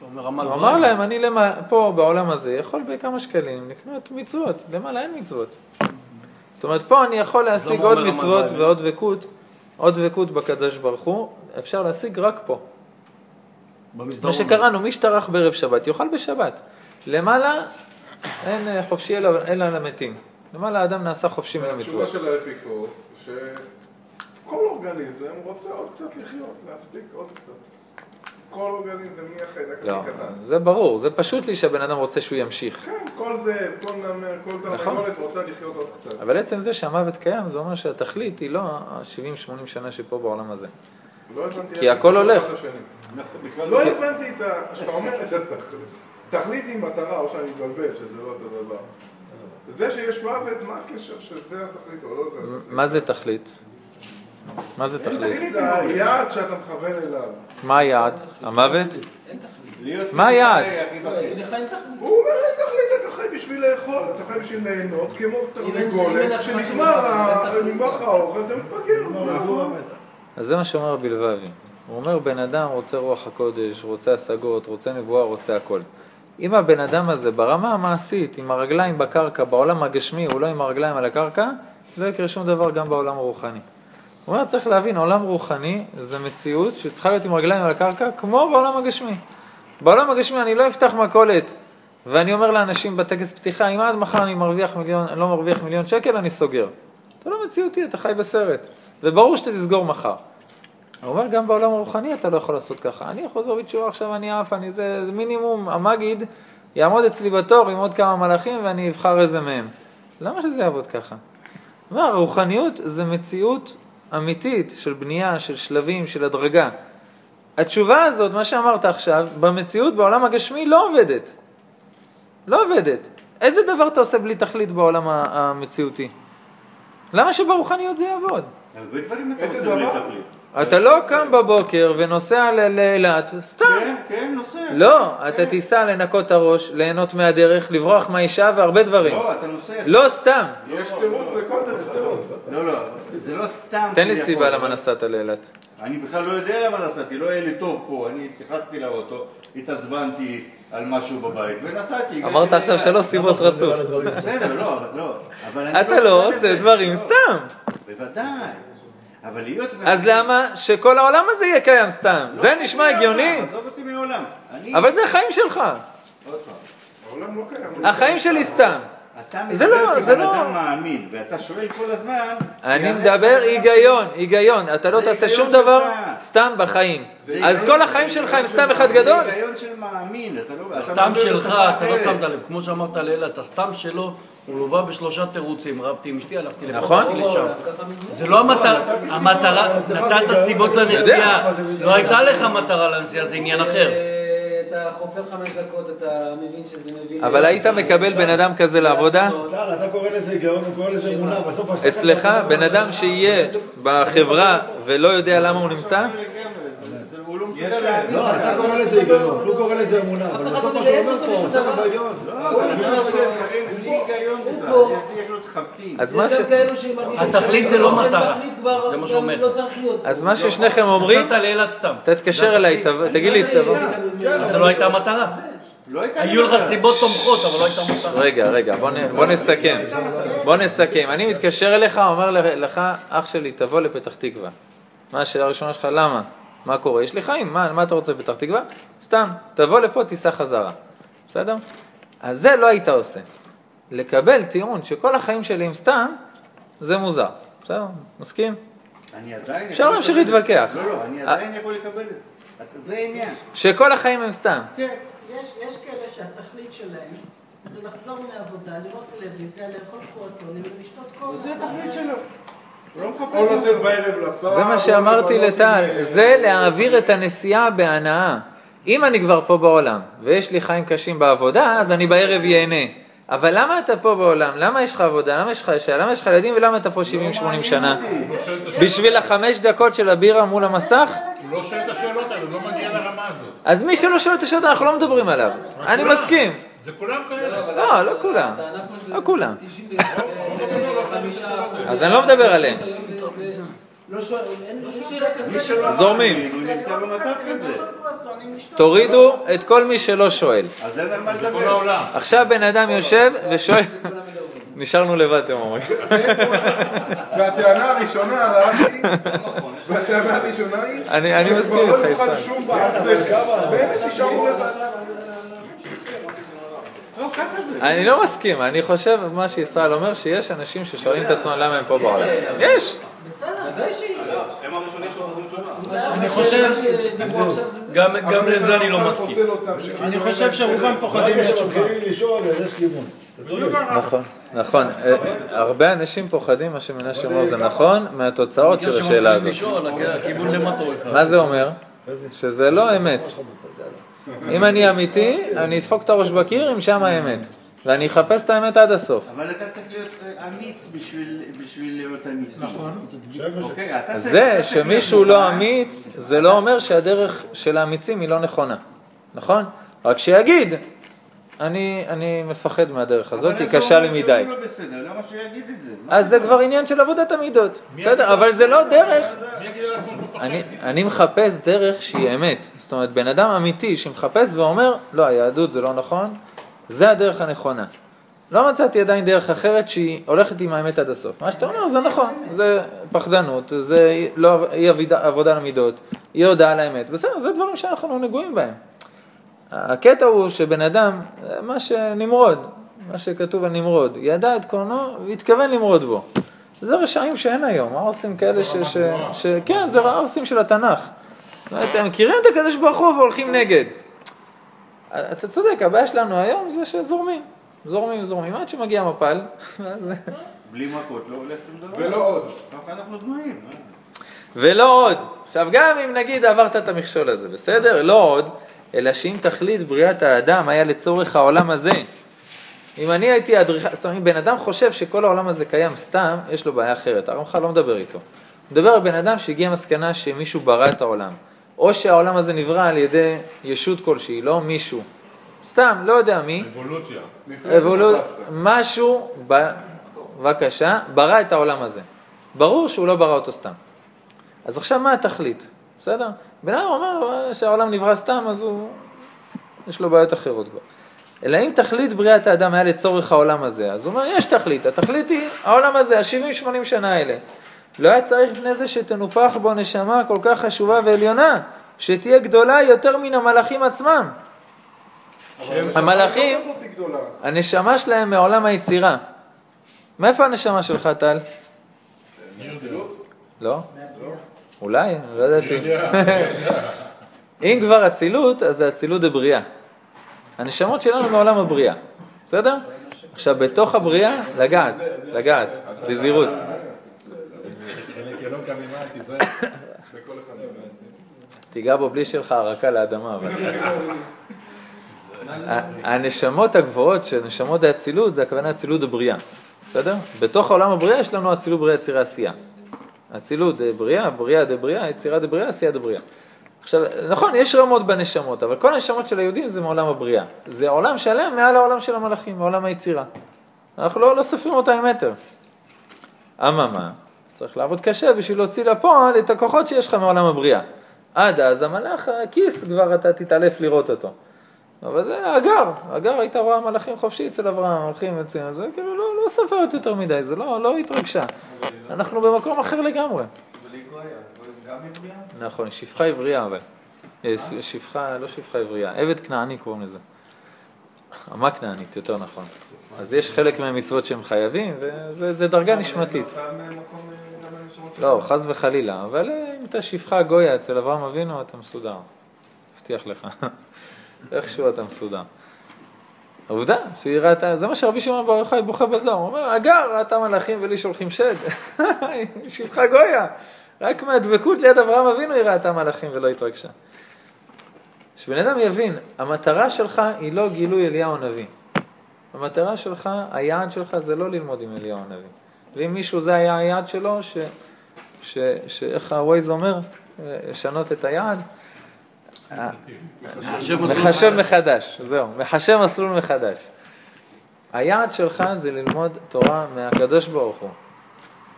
הוא אמר להם, אני למה, פה בעולם הזה יכול בכמה שקלים לקנות מצוות, למעלה אין מצוות. זאת אומרת, פה אני יכול להשיג עוד מצוות? ועוד דבקות, עוד דבקות בקדוש ברוך הוא, אפשר להשיג רק פה. מה. שקראנו, מי שטרח בערב שבת, יאכל בשבת. למעלה אין אה, חופשי אלא למתים. למעלה האדם נעשה חופשי מן התשובה המצוות. של האפיקוס, שכל אורגניזם רוצה עוד קצת לחיות, להספיק עוד קצת. כל אורגניזם מהחיידק הכי לא, קטן. זה ברור, זה פשוט לי שהבן אדם רוצה שהוא ימשיך. כן, כל זה, כל נמר, כל זה נכון. התרנגולת רוצה לחיות עוד קצת. אבל עצם זה שהמוות קיים, זה אומר שהתכלית היא לא ה-70-80 שנה שפה בעולם הזה. לא הבנתי כי הכל הולך. נכון, בכלל לא הבנתי את ה... שאתה אומר את התכלית. תכלית היא מטרה, או שאני מתבלבל, שזה לא אותו דבר. זה שיש מוות, מה הקשר שזה התכלית או לא זה התכלית? מה זה תכלית? מה זה תכלית? זה היעד שאתה מכוון אליו. מה היעד? המוות? מה היעד? תכלית. הוא אומר אין תכלית, אתה חי בשביל לאכול, אתה חי בשביל ליהנות, כמו תרנגולת, כשנגמר לך האוכל, אתה מתבגר. זהו. אז זה מה שאומר רבי לבבי. הוא אומר, בן אדם רוצה רוח הקודש, רוצה השגות, רוצה נבואה, רוצה הכל. אם הבן אדם הזה ברמה המעשית, עם הרגליים בקרקע, בעולם הגשמי, הוא לא עם הרגליים על הקרקע, לא יקרה שום דבר גם בעולם הרוחני. הוא אומר, צריך להבין, עולם רוחני זה מציאות שצריכה להיות עם רגליים על הקרקע, כמו בעולם הגשמי. בעולם הגשמי אני לא אפתח מכולת, ואני אומר לאנשים בטקס פתיחה, אם עד מחר אני מרוויח מיליון, לא מרוויח מיליון שקל, אני סוגר. אתה לא מציאותי, אתה חי בסרט. וברור שאתה תסגור מחר. הוא אומר, גם בעולם הרוחני אתה לא יכול לעשות ככה. אני חוזר בתשובה, עכשיו אני עף, אני זה, זה מינימום, המגיד יעמוד אצלי בתור עם עוד כמה מלאכים ואני אבחר איזה מהם. למה שזה יעבוד ככה? הוא אומר, הרוחניות זה מציאות אמיתית של בנייה, של שלבים, של הדרגה. התשובה הזאת, מה שאמרת עכשיו, במציאות, בעולם הגשמי, לא עובדת. לא עובדת. איזה דבר אתה עושה בלי תכלית בעולם המציאותי? למה שברוחניות זה יעבוד? הרבה דברים אתה עושה בלי? תכלית. אתה לא קם בבוקר ונוסע לאילת, סתם. כן, כן, נוסע. לא, אתה תיסע לנקות את הראש, ליהנות מהדרך, לברוח מהאישה והרבה דברים. לא, אתה נוסע. לא סתם. יש תירוץ לכל זה, יש תירוץ. לא, לא, זה לא סתם. תן לי. סיבה למה נסעת לאילת. אני בכלל לא יודע למה נסעתי, לא היה לי טוב פה, אני התייחסתי לאוטו, התעצבנתי על משהו בבית ונסעתי. אמרת עכשיו. שלוש סיבות רצוף. בסדר, לא, לא. אתה לא יודע עושה. דברים סתם. בוודאי. אבל היות ו... אז למה שכל העולם הזה יהיה קיים סתם? לא זה נשמע הגיוני? עזוב אותי מהעולם. אני- אבל זה החיים שלך. עוד פעם. העולם לא קיים. החיים שלי סתם. אתה זה לא- מדבר זה כבן לא- אדם מאמין, ואתה שואל כל הזמן... אני מדבר היגיון, היגיון. אתה לא תעשה שום דבר. סתם בחיים. אז כל החיים זה שלך הם סתם של- אחד גדול? זה היגיון של מאמין, אתה לא... אתה הסתם שלך, אתה לא. שמת לב, כמו שאמרת לאילת, הסתם שלו, הוא לווה בשלושה תירוצים, רבתי עם אשתי, הלכתי לפה, נכון. הלכתי לשם. זה לא המטרה, המטרה, נתת סיבות לנסיעה, לא הייתה לך מטרה לנסיעה, זה עניין אחר. אתה חופר חמש דקות, אתה מבין שזה מביא... אבל היית מקבל בן אדם כזה לעבודה? טל, אתה קורא לזה היגיון, הוא קורא לזה אמונה, בסוף. אצלך בן אדם שיהיה בחברה ולא יודע למה הוא נמצא? לא. לא, אתה קורא לזה היגיון, הוא קורא לזה אמונה, אבל בסוף לא מה שהוא אומר פה. לא, לא היגיון הוא. יש לו דחפים. אז מה ש... התכלית זה לא מטרה. זה מה. לא צריך להיות. אז מה ששניכם אומרים, נסעת לאילת סתם. תתקשר אליי, תגיד לי, תבוא. אז זה לא הייתה מטרה. לא היו לך. סיבות תומכות, אבל לא הייתה מטרה. רגע, רגע, בוא נסכם. בוא נסכם. אני מתקשר אליך, אומר לך, אח שלי, תבוא לפתח תקווה. מה השאלה הראשונה שלך? למה? מה קורה? יש לי חיים, מה, מה אתה רוצה בפתח תקווה? סתם, תבוא לפה, תיסע חזרה. בסדר? אז זה לא היית עושה. לקבל טיעון שכל החיים שלי הם סתם, זה מוזר. בסדר? מסכים? אני עדיין... אפשר להמשיך. להתווכח. לא, לא, אני אה. עדיין יכול לקבל את זה. זה העניין. שכל החיים הם סתם. כן. יש יש כאלה שהתכלית שלהם זה לחזור מעבודה, לראות טלוויזיה, לאכול קרואסונים ולשתות קולה. זה התכלית שלו. לא מחפש... או לצאת בערב לפאב. זה מה או שאמרתי לטל, זה להעביר את הנסיעה בהנאה. אם אני כבר פה בעולם, ויש לי חיים קשים בעבודה, אז אני בערב ייהנה. אבל למה אתה פה בעולם? למה יש לך עבודה? למה יש לך אישה? למה יש לך ילדים? ולמה אתה פה 70-80 שנה? בשביל החמש דקות של הבירה מול המסך? הוא לא שואל את השאלות האלה, הוא לא מגיע לרמה הזאת. אז מי שלא שואל את השאלות, אנחנו לא מדברים עליו. אני. מסכים. זה כולם כאלה. לא, לא כולם. פה שזה לא כולם. 95%. אז אני לא מדבר עליהם. לא שלא זורמים. תורידו את כל מי שלא שואל. אז אין על מה לדבר. עכשיו בן אדם יושב ושואל, נשארנו לבד, אתם אומרים. והטענה הראשונה, רבי, לא נכון, והטענה הראשונה היא, אני- אני מסכים שכבר לא איתך, ישראל. שום בעל שכל, באמת נשארו לבד. לא, ככה זה. אני לא מסכים, אני חושב, מה שישראל אומר, שיש אנשים ששואלים את עצמם למה הם פה בעולם. יש. הם הראשונים שחוזרים תשובה. אני חושב, גם גם לזה אני לא מסכים. אני חושב שרובם פוחדים מהתשובה. נכון, נכון. אה, הרבה אנשים פוחדים, מה שמנשה אומר זה נכון, מהתוצאות של השאלה הזאת. מה זה אומר? שזה לא אמת. אם אני אמיתי, אני אדפוק את הראש בקיר אם שם האמת. ואני אחפש את האמת עד הסוף. אבל אתה צריך להיות אה, אמיץ בשביל בשביל להיות אמיתי. נכון. אוקיי, אתה צריך- זה שמישהו לא. אמיץ, זה לא אומר שהדרך של האמיצים היא לא נכונה, נכון? רק שיגיד, אני, אני מפחד מהדרך הזאת, היא קשה לי מדי. אבל אז הוא אומר שהוא לא בסדר, למה שיגיד את זה? אז זה כבר עניין של עבודת המידות, בסדר? אבל זה לא דרך. שהוא מפחד? אני, מחפש דרך שהיא אמת. זאת אומרת, בן אדם אמיתי שמחפש ואומר, לא, היהדות זה לא נכון, זה הדרך הנכונה. לא מצאתי עדיין דרך אחרת שהיא הולכת עם האמת עד הסוף. מה שאתה אומר זה נכון, זה פחדנות, זה לא אי עבודה, עבודה למידות, אי הודעה על האמת. בסדר, זה דברים שאנחנו נגועים בהם. הקטע הוא שבן אדם, מה שנמרוד, מה שכתוב על נמרוד, ידע את קורנו והתכוון למרוד בו. זה רשעים שאין היום, הערסים כאלה ש... ש, ש כן, זה הערסים של התנ"ך. זאת אומרת, הם מכירים את הקדוש ברוך הוא והולכים נגד. אתה צודק, הבעיה שלנו היום זה שזורמים. זורמים, זורמים, עד שמגיע מפל. (laughs) בלי מכות לא הולך שום דבר. ולא עוד. ככה אנחנו בנויים. אה? ולא עוד. עכשיו, גם אם נגיד עברת את המכשול הזה, בסדר? לא עוד, אלא שאם תכלית בריאת האדם היה לצורך העולם הזה, אם אני הייתי אדריכל, זאת אומרת, אם בן אדם חושב שכל העולם הזה קיים סתם, יש לו בעיה אחרת. הרמח"ל לא מדבר איתו. הוא מדבר על בן אדם שהגיע למסקנה שמישהו ברא את העולם. או שהעולם הזה נברא על ידי ישות כלשהי, לא מישהו. סתם, לא יודע מי. אבולוציה. אבולו... משהו, ב... בבקשה, ברא את העולם הזה. ברור שהוא לא ברא אותו סתם. אז עכשיו מה התכלית? בסדר? בן אדם אומר שהעולם נברא סתם, אז הוא... יש לו בעיות אחרות כבר. אלא אם תכלית בריאת האדם היה לצורך העולם הזה, אז הוא אומר, יש תכלית, התכלית היא העולם הזה, ה-70-80 שנה האלה. לא היה צריך לפני זה שתנופח בו נשמה כל כך חשובה ועליונה, שתהיה גדולה יותר מן המלאכים עצמם. המלאכים, לא. הנשמה שלהם מעולם היצירה. מאיפה הנשמה שלך, טל? לא? אולי, לא ידעתי. (laughs) אם כבר אצילות, אז זה אצילות דבריאה. הנשמות שלנו מעולם הבריאה, בסדר? עכשיו, בתוך הבריאה, לגעת, לגעת, בזהירות. תיגע בו בלי שיהיה לך הרקה לאדמה, הנשמות הגבוהות של נשמות האצילות, זה הכוונה אצילות הבריאה, בסדר? בתוך העולם הבריאה יש לנו אצילות בריאה, יצירה, עשייה. אצילות דבריאה, בריאה דבריאה, יצירה דבריאה, עשייה דבריאה. עכשיו, נכון, יש רמות בנשמות, אבל כל הנשמות של היהודים זה מעולם הבריאה. זה עולם שלם מעל העולם של המלאכים, מעולם היצירה. אנחנו לא, לא סופרים אותה עם מטר. אממה, צריך לעבוד קשה בשביל להוציא לפועל את הכוחות שיש לך מעולם הבריאה. עד אז המלאך, הכיס כבר אתה תתעלף לראות אותו. אבל זה הגר, הגר הייתה רואה מלאכים חופשי אצל אברהם, הולכים אצל זה, כאילו לא, לא סופרת יותר מדי, זה לא, לא התרגשה. אנחנו במקום אחר לגמרי. נכון, שפחה עברייה אבל. אה, שפחה, לא שפחה עברייה, עבד כנעני קוראים לזה. אמה כנענית, יותר נכון. אז יש חלק מהמצוות שהם חייבים, וזה דרגה נשמתית. מקום אה, לא, חס וחלילה, אבל אה, אם אתה שפחה גויה אצל אברהם אבינו, אתה מסודר. מבטיח לך. איכשהו אתה מסודר. עובדה, שהיא ראתה, זה מה שרבי שמעון בר יוחאי בוכה בזוהר, הוא אומר, הגר ראתה מלאכים ולי שולחים שד. (laughs) שפחה גויה. רק מהדבקות ליד אברהם אבינו היא ראתה מלאכים ולא התרגשה. שבן אדם יבין, המטרה שלך היא לא גילוי אליהו הנביא. המטרה שלך, היעד שלך זה לא ללמוד עם אליהו הנביא. ואם מישהו זה היה היעד שלו, שאיך הווייז אומר, לשנות את היעד, מחשב מחדש, זהו, מחשב מסלול מחדש. היעד שלך זה ללמוד תורה מהקדוש ברוך הוא.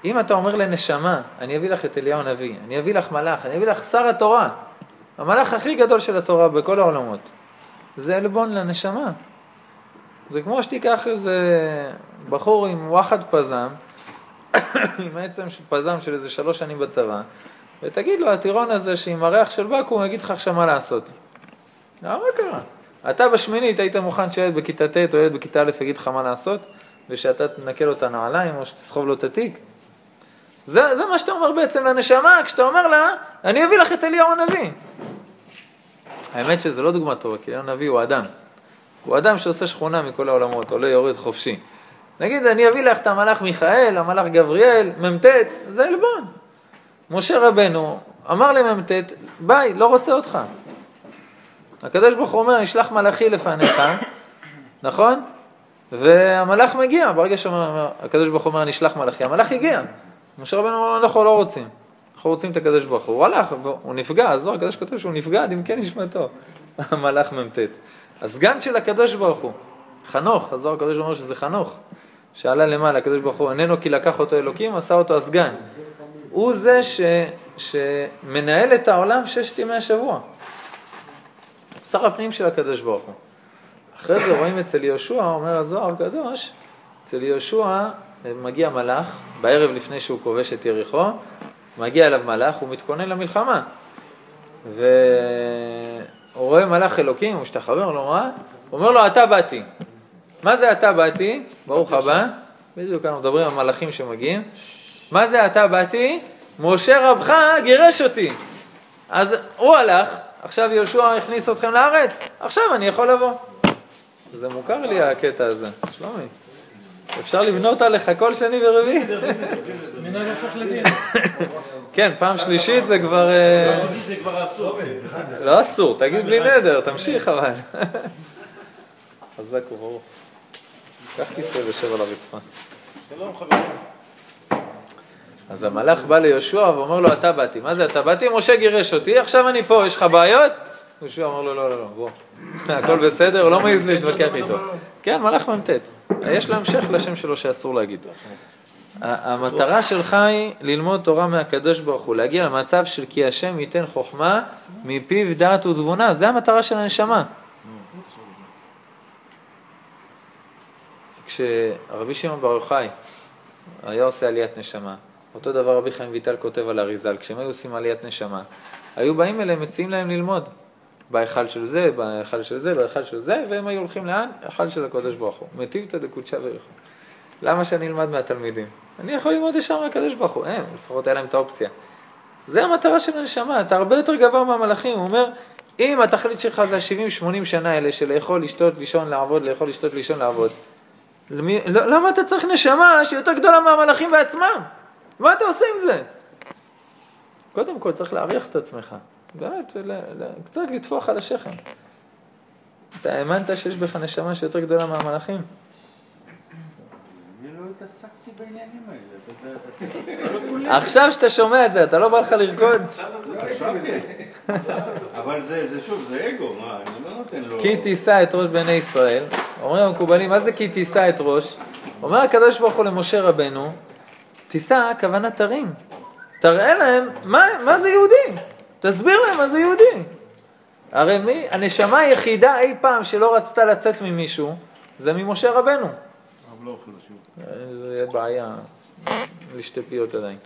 אם אתה אומר לנשמה, אני אביא לך את אליהו הנביא, אני אביא לך מלאך, אני אביא לך שר התורה, המלאך הכי גדול של התורה בכל העולמות, זה עלבון לנשמה. זה כמו שתיקח איזה בחור עם וואחד פזם, (coughs) עם עצם פזם של איזה שלוש שנים בצבא, ותגיד לו, הטירון הזה שעם הריח של בקו"ם יגיד לך עכשיו מה לעשות. אה, מה קרה? אתה בשמינית היית מוכן שילד בכיתה ט' או ילד בכיתה א' יגיד לך מה לעשות, ושאתה תנקה לו את הנעליים או שתסחוב לו את התיק? זה, זה מה שאתה אומר בעצם לנשמה, כשאתה אומר לה, אני אביא לך את אליהו הנביא. האמת שזה לא דוגמה טובה, כי אליהו הנביא הוא אדם. הוא אדם שעושה שכונה מכל העולמות, עולה יורד חופשי. נגיד, אני אביא לך את המלאך מיכאל, המלאך גבריאל, מ"ט, זה עלבון. משה רבנו אמר למ"ט, ביי, לא רוצה אותך. הקדוש ברוך הוא אומר, נשלח מלאכי לפניך, (coughs) נכון? והמלאך מגיע, ברגע שהקדוש ברוך הוא אומר, נשלח מלאכי, המלאך הגיע. משה רבנו אמר, אנחנו לא רוצים, אנחנו רוצים את הקדוש ברוך הוא. הוא הלך, הוא נפגע, הזוהר הקדוש כותב שהוא נפגע עד עמקי נשמתו, (laughs) המלאך מ"ט. הסגן של הקדוש ברוך הוא, חנוך, הזוהר הקדוש אומר שזה חנוך, שעלה למעלה, הקדוש ברוך הוא איננו כי לקח אותו אלוקים, עשה אותו הסגן. הוא זה ש, שמנהל את העולם ששת ימי השבוע. שר הפנים של הקדוש ברוך הוא. אחרי זה רואים אצל יהושע, אומר הזוהר הקדוש, אצל יהושע מגיע מלאך, בערב לפני שהוא כובש את יריחו, מגיע אליו מלאך, הוא מתכונן למלחמה. והוא רואה מלאך אלוקים, הוא משתחווה, אומר לו, מה? הוא אומר לו, אתה באתי. מה זה אתה באתי? ברוך הבא. בדיוק אנחנו מדברים על מלאכים שמגיעים. מה זה אתה באתי? משה רבך גירש אותי. אז הוא הלך, עכשיו יהושע הכניס אתכם לארץ, עכשיו אני יכול לבוא. זה מוכר לי הקטע הזה, שלומי. אפשר לבנות עליך כל שני ורביעי. מנהג הופך לדין. כן, פעם שלישית זה כבר... אה, זה כבר אסור. לא אסור, תגיד בלי נדר, תמשיך אבל. חזק וברוך. קח כיסא ושב על הרצפה. שלום חברים. אז המלאך בא ליהושע ואומר לו, אתה באתי. מה זה אתה באתי? משה גירש אותי, עכשיו אני פה, יש לך בעיות? יהושע אמר לו, לא, לא, לא, בוא. (laughs) הכל בסדר, לא מעז להתווכח איתו. כן, מלאך מ"ט. יש לו המשך לשם שלו שאסור להגיד. המטרה שלך היא ללמוד תורה מהקדוש ברוך הוא, להגיע למצב של כי השם ייתן חוכמה מפיו דעת ותבונה, זה המטרה של הנשמה. כשרבי שמעון בר יוחאי היה עושה עליית נשמה, אותו דבר רבי חיים ויטל כותב על אריזל, כשהם היו עושים עליית נשמה, היו באים אליהם, מציעים להם ללמוד. בהיכל של זה, בהיכל של זה, בהיכל של זה, והם היו הולכים לאן? היכל של הקדוש ברוך הוא. מטיבתא דקודשא בריחו. למה שאני אלמד מהתלמידים? אני יכול ללמוד ישר מהקדוש ברוך הוא. אין, לפחות היה להם את האופציה. זה המטרה של הנשמה, אתה הרבה יותר גבוה מהמלאכים. הוא אומר, אם התכלית שלך זה ה-70-80 שנה האלה של לאכול, לשתות, לישון, לעבוד, לאכול, לשתות, לישון, לעבוד, למי, לא, למה אתה צריך נשמה שהיא יותר גדולה מהמלאכים בעצמם? מה אתה עושה עם זה? קודם כל צריך להעריך את עצמך. באמת, קצת לטפוח על השכם. אתה האמנת שיש בך נשמה שיותר גדולה מהמלאכים? לא התעסקתי בעניינים האלה. אתה יודע, עכשיו שאתה שומע את זה, אתה לא בא לך לרקוד? אבל זה זה שוב, זה אגו, מה, אני לא נותן לו... כי תישא את ראש בני ישראל. אומרים המקובלים, מה זה כי תישא את ראש? אומר הקדוש ברוך הוא למשה רבנו, תישא, הכוונה תרים. תראה להם מה, מה זה יהודי. תסביר להם מה זה יהודי. הרי מי, הנשמה היחידה אי פעם שלא רצתה לצאת ממישהו, זה ממשה רבנו. אבל לא אוכל שוב. זה יהיה בעיה, לשתי פיות עדיין.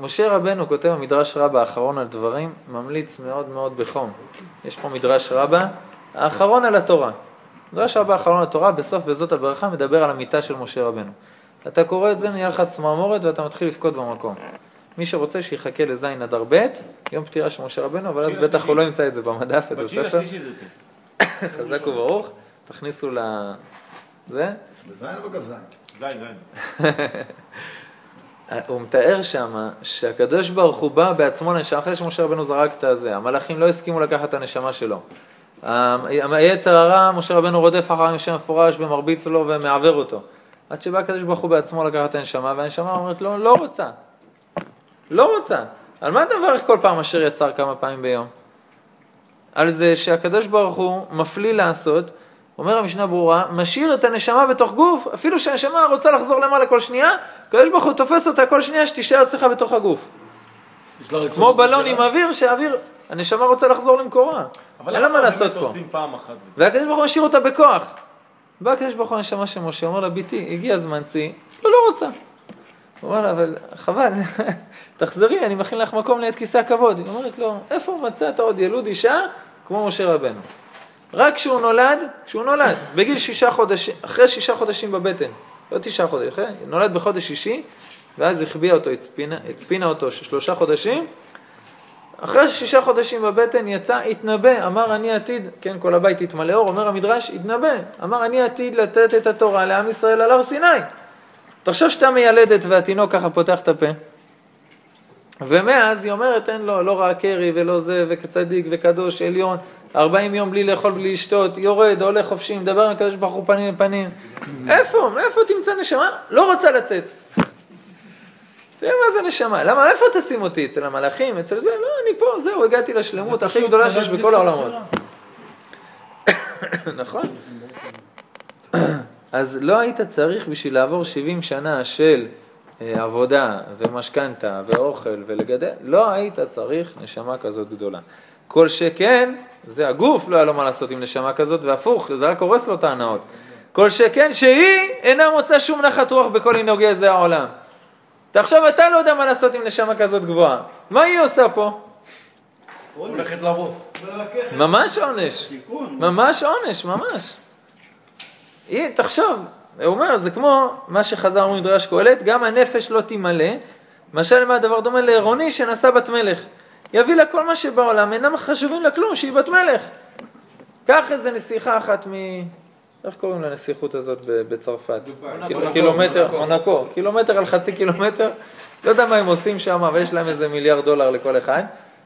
משה רבנו כותב במדרש רבה האחרון על דברים, ממליץ מאוד מאוד בחום. יש פה מדרש רבה, האחרון על התורה. מדרש רבה האחרון על התורה, בסוף וזאת הברכה, מדבר על המיטה של משה רבנו. אתה קורא את זה, נהיה לך צמרמורת ואתה מתחיל לבכות במקום. מי שרוצה שיחכה לזין אדר ב', יום פטירה של משה רבנו, אבל אז בטח הוא לא ימצא את זה במדף, את הספר. (laughs) חזק וברוך, תכניסו ל... זה. בזין או בכ"ז? זין, זין. (laughs) הוא מתאר שם שהקדוש ברוך הוא בא בעצמו לנשמה, אחרי שמשה רבנו זרק את הזה, המלאכים לא הסכימו לקחת את הנשמה שלו. היצר הרע, משה רבנו רודף אחריו עם שם מפורש ומרביץ לו ומעוור אותו. עד שבא הקדוש ברוך הוא בעצמו לקחת את הנשמה, והנשמה אומרת לו, לא רוצה. לא רוצה. על מה אתה מברך כל פעם אשר יצר כמה פעמים ביום? על זה שהקדוש ברוך הוא מפליא לעשות, אומר המשנה ברורה, משאיר את הנשמה בתוך גוף, אפילו שהנשמה רוצה לחזור למעלה כל שנייה, הקדוש ברוך הוא תופס אותה כל שנייה שתישאר אצלך בתוך הגוף. כמו בלון. עם אוויר, שהאוויר, הנשמה רוצה לחזור למקורה. אבל אין לה מה למה לעשות פה. והקדוש ברוך הוא משאיר אותה בכוח. בא הקדוש ברוך הוא לנשמה של משה, אומר לה, ביתי, הגיע הזמן צי, לא, לא רוצה. הוא אומר לה, אבל חבל, (laughs) תחזרי, אני מכין לך מקום ליד כיסא הכבוד. היא אומרת לו, איפה מצאת עוד ילוד אישה כמו משה רבנו? רק כשהוא נולד, כשהוא נולד, בגיל שישה חודשים, אחרי שישה חודשים בבטן, לא תשעה חודשים, נולד בחודש שישי, ואז החביאה אותו, הצפינה, הצפינה אותו שלושה חודשים, אחרי שישה חודשים בבטן יצא, התנבא, אמר אני עתיד, כן, כל הבית יתמלא אור, אומר המדרש, התנבא, אמר אני עתיד לתת את התורה לעם ישראל על הר סיני. תחשוב שאתה מיילדת והתינוק ככה פותח את הפה, ומאז היא אומרת, אין לו, לא ראה קרי ולא זה, וצדיק וקדוש עליון, 40 יום בלי לאכול, בלי לשתות, יורד, הולך חופשי, מדבר עם הקדוש ברוך הוא פנים לפנים. איפה? מאיפה תמצא נשמה? לא רוצה לצאת. תראה מה זה נשמה, למה, איפה תשים אותי? אצל המלאכים? אצל זה? לא, אני פה, זהו, הגעתי לשלמות הכי גדולה שיש בכל העולמות. (coughs) נכון. (coughs) אז לא היית צריך בשביל לעבור 70 שנה של אה, עבודה ומשכנתה ואוכל ולגדל, לא היית צריך נשמה כזאת גדולה. כל שכן, זה הגוף, לא היה לו מה לעשות עם נשמה כזאת, והפוך, זה רק הורס לו את ההנאות. כל שכן שהיא אינה מוצאה שום נחת רוח בכל עינוגי זה העולם. עכשיו אתה לא יודע מה לעשות עם נשמה כזאת גבוהה. מה היא עושה פה? הולכת לבוא. ממש עונש. ממש עונש, ממש. היא, תחשוב, הוא אומר, זה כמו מה שחזר מדרש קהלת, גם הנפש לא תמלא, משל מה הדבר דומה לעירוני שנשא בת מלך. יביא לה כל מה שבעולם, אינם חשובים לה כלום, שהיא בת מלך. קח איזה נסיכה אחת מ... איך קוראים לנסיכות הזאת ב- בצרפת? קיל- קילומטר, מונקו, קילומטר על חצי קילומטר, לא יודע מה הם עושים שם, ויש להם איזה מיליארד דולר לכל אחד.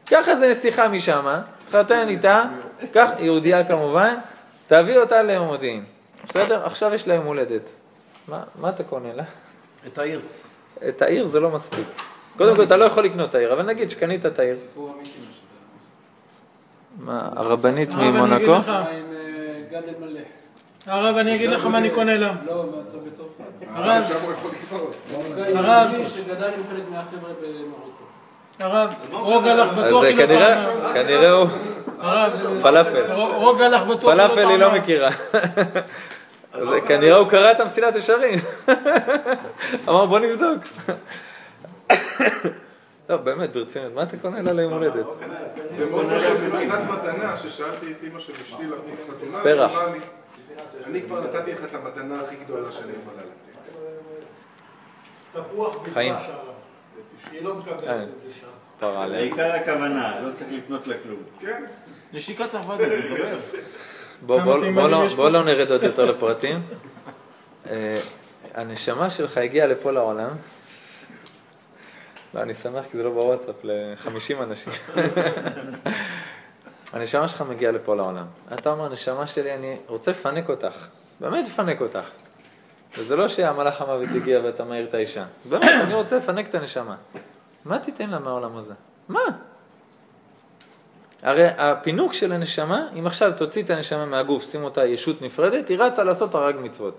קח איזה נסיכה משם, תחתן איתה, קח, יהודייה כמובן, תביא אותה למודיעין. בסדר? עכשיו יש לה יום הולדת. מה, מה אתה קונה לה? את העיר. את העיר זה לא מספיק. קודם כל, אתה לא יכול לקנות את העיר, אבל נגיד שקנית את העיר. מה, הרבנית הרב, אני אגיד ממונקו? לך- הרב, אני אגיד לך מה אני קונה לה. לא, בצרפת. הרב, שם הוא יכול לקנות. הרב. שגדל עם חלק מהחבר'ה במרוקו. הרב, רוגע לך אז בטוח היא לא כנראה. כנראה הוא הרב, פלאפל. רוגע לך בטוח פלאפל היא לא. מכירה. אז כנראה הוא קרא את המסילת ישרים. אמר בוא נבדוק. לא, באמת, ברצינות, מה אתה קונה לה ליום הולדת? זה מאוד קשה מבחינת מתנה, ששאלתי את אמא של אשתי לחתונה, פרח. אני כבר נתתי לך את המתנה הכי גדולה שאני יכולה לתת. תפוח חיים. הרב. היא לא מקבלת אה, את זה שם. העיקר הכוונה, לא צריך לקנות לה כלום. כן. נשיקה צרפתית, מדבר. בוא, לא, לא נרד עוד יותר לפרטים. (laughs) אה, הנשמה שלך הגיעה לפה לעולם. לא, אני שמח כי זה לא בוואטסאפ ל-50 אנשים. (laughs) הנשמה שלך מגיעה לפה לעולם. אתה אומר, נשמה שלי, אני רוצה לפנק אותך. באמת לפנק אותך. וזה לא שהמלאך המוות הגיע ואתה מעיר את האישה. באמת, אני רוצה לפנק את הנשמה. מה תיתן לה מהעולם הזה? מה? הרי הפינוק של הנשמה, אם עכשיו תוציא את הנשמה מהגוף, שים אותה ישות נפרדת, היא רצה לעשות הרג מצוות.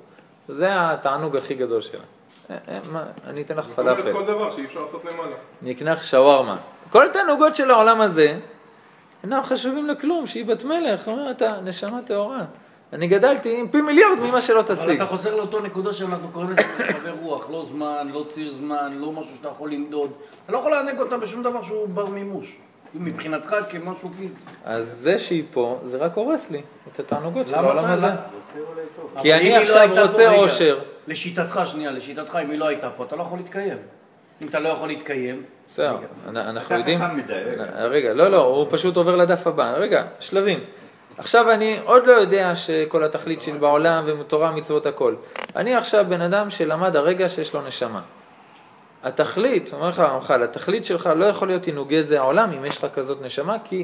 זה התענוג הכי גדול שלה. אה, אה, מה, אני אתן לך פלאפל, כל דבר שאי אפשר לעשות למעלה. אני אקנה לך שווארמה. כל התענוגות של העולם הזה אינם חשובים לכלום, שהיא בת מלך, אומרת, נשמה טהורה. אני גדלתי עם פי מיליארד ממה שלא אבל תשיג. אתה חוזר לאותו נקודה שאנחנו קוראים לזה מרחבי רוח, לא זמן, לא ציר זמן, לא משהו שאתה יכול למדוד. אתה לא יכול לענג אותה בשום דבר שהוא בר מימוש. מבחינתך כמשהו פיזי. אז זה שהיא פה, זה רק הורס לי את התענוגות של העולם הזה. אבל כי אני לא עכשיו רוצה אושר. לשיטתך, שנייה, לשיטתך, אם היא לא הייתה פה, אתה לא יכול להתקיים. אם אתה לא יכול להתקיים, בסדר, אנ- אנחנו אתה יודעים... חכם מדי, רגע. רגע, לא, לא, הוא פשוט עובר לדף הבא. רגע, שלבים. עכשיו אני עוד לא יודע שכל התכלית שלי בעולם ותורה, מצוות, הכל. אני עכשיו בן אדם שלמד הרגע שיש לו נשמה. התכלית, אומר לך הרמח"ל, התכלית שלך לא יכול להיות עינוגי זה העולם אם יש לך כזאת נשמה, כי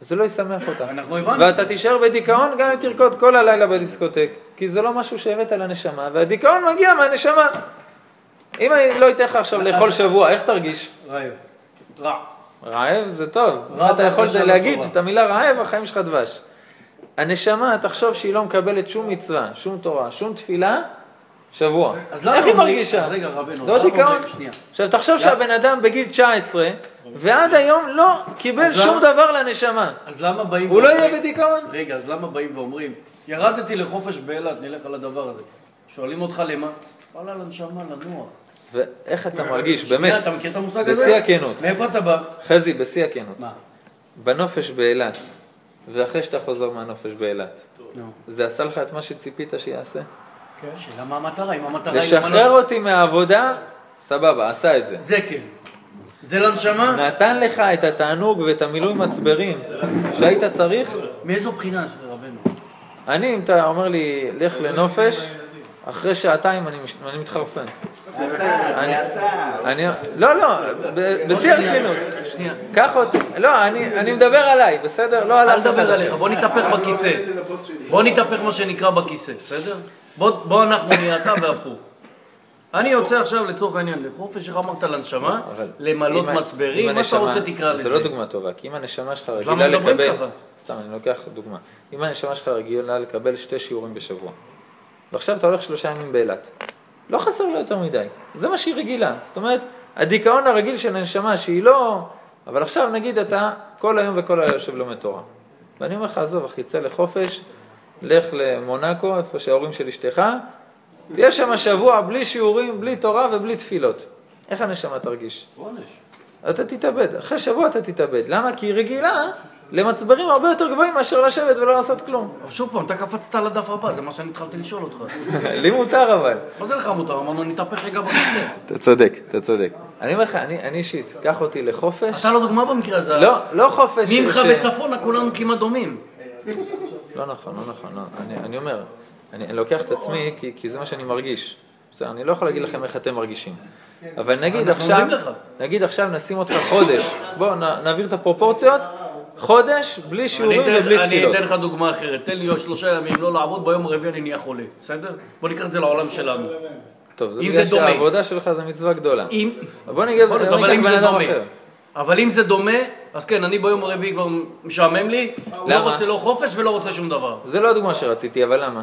זה לא ישמח אותה. אנחנו הבנו. ואתה תישאר בדיכאון גם אם תרקוד כל הלילה בדיסקוטק, כי זה לא משהו שהבאת לנשמה, והדיכאון מגיע מהנשמה. אם אני לא אתן לך עכשיו לאכול שבוע, איך תרגיש? רעב. רע. רעב זה טוב. רע אתה יכול בבקשה להגיד. את המילה רעב, החיים שלך דבש. הנשמה, תחשוב שהיא לא מקבלת שום מצווה, שום תורה, שום תפילה, שבוע. אז למה איך היא מרגישה? אז רגע, רבנו, לא דיכאון. עכשיו תחשוב שהבן אדם בגיל 19, ועד היום לא קיבל שום דבר לנשמה. אז למה באים... הוא לא יהיה בדיכאון? רגע, אז למה באים ואומרים, ירדתי לחופש באילת, נלך על הדבר הזה. שואלים אותך למה? וואלה, לנשמה, לנוח. ואיך אתה מרגיש, שנייה, באמת, אתה מכיר את המושג הזה? בשיא הכנות. מאיפה אתה בא? חזי, בשיא הכנות. מה? בנופש באילת, ואחרי שאתה חוזר מהנופש באילת. זה עשה לך את מה שציפית שיעשה? שאלה מה המטרה, אם המטרה היא... לשחרר אותי מהעבודה, סבבה, עשה את זה. זה כן. זה לנשמה? נתן לך את התענוג ואת המילוי מצברים שהיית צריך. מאיזו בחינה, רבנו? אני, אם אתה אומר לי, לך לנופש, אחרי שעתיים אני מש- אני מתחרפן. אני- אני, לא, לא, בשיא הרצינות. שנייה. קח אותי, לא, אני אני מדבר עליי, בסדר? לא על אל תדבר. עליך, בוא נתהפך בכיסא. בוא נתהפך מה שנקרא בכיסא, בסדר? בוא בוא אנחנו נהיה אתה והפוך. אני יוצא עכשיו לצורך העניין לחופש, איך אמרת לנשמה, למלות מצברים, מה שאתה רוצה תקרא לזה. זה לא דוגמה טובה, כי אם הנשמה שלך רגילה מדברים לקבל... ככה? סתם, אני לוקח דוגמה. אם הנשמה שלך רגילה לקבל שתי שיעורים בשבוע, ועכשיו אתה הולך שלושה ימים באילת, לא חסר לה יותר מדי, זה מה שהיא רגילה. זאת אומרת, הדיכאון הרגיל של הנשמה שהיא לא... אבל עכשיו נגיד אתה כל היום וכל הלילה יושב לומד תורה. ואני אומר לך, עזוב אחי, צא לחופש, לך למונקו, איפה שההורים של אשתך, תהיה שם שבוע בלי שיעורים, בלי תורה ובלי תפילות. איך הנשמה תרגיש? עונש. אתה תתאבד, אחרי שבוע אתה תתאבד. למה? כי היא רגילה למצברים הרבה יותר גבוהים מאשר לשבת ולא לעשות כלום. אבל שוב פעם, אתה קפצת על הדף הבא, זה מה שאני התחלתי לשאול אותך. (laughs) לי מותר אבל. מה זה לך מותר? אמרנו, נתהפך רגע בכיסא. אתה צודק, אתה צודק. אני אומר לך, אני אישית, קח אותי לחופש. אתה לא דוגמה במקרה הזה. לא, לא חופש ממך וצפונה כולנו כמעט דומים. לא נכון, לא נכון, לא. אני, אני אומר, אני, אני לוקח את עצמי כי, כי זה מה שאני מרגיש. בסדר, אני לא יכול להגיד לכם איך אתם מרגישים. אבל נגיד עכשיו. נגיד עכשיו נשים אותך חודש, בואו נעביר את הפרופורציות, חודש בלי שיעורים אני ובלי אני תפילות. אתן לך דוגמה אחרת. תן לי עוד שלושה ימים לא לעבוד, ביום הרביעי אני נהיה חולה. בסדר? בוא ניקח את זה לעולם שלנו. טוב, זה אם בגלל. שהעבודה שלך זה מצווה גדולה. אם... בוא נגיד, אבל אם זה דומה. אבל אם זה דומה, אז כן, אני ביום הרביעי כבר משעמם לי, לא? רוצה לא חופש ולא רוצה שום דבר. זה לא הדוגמה שרציתי, אבל למה?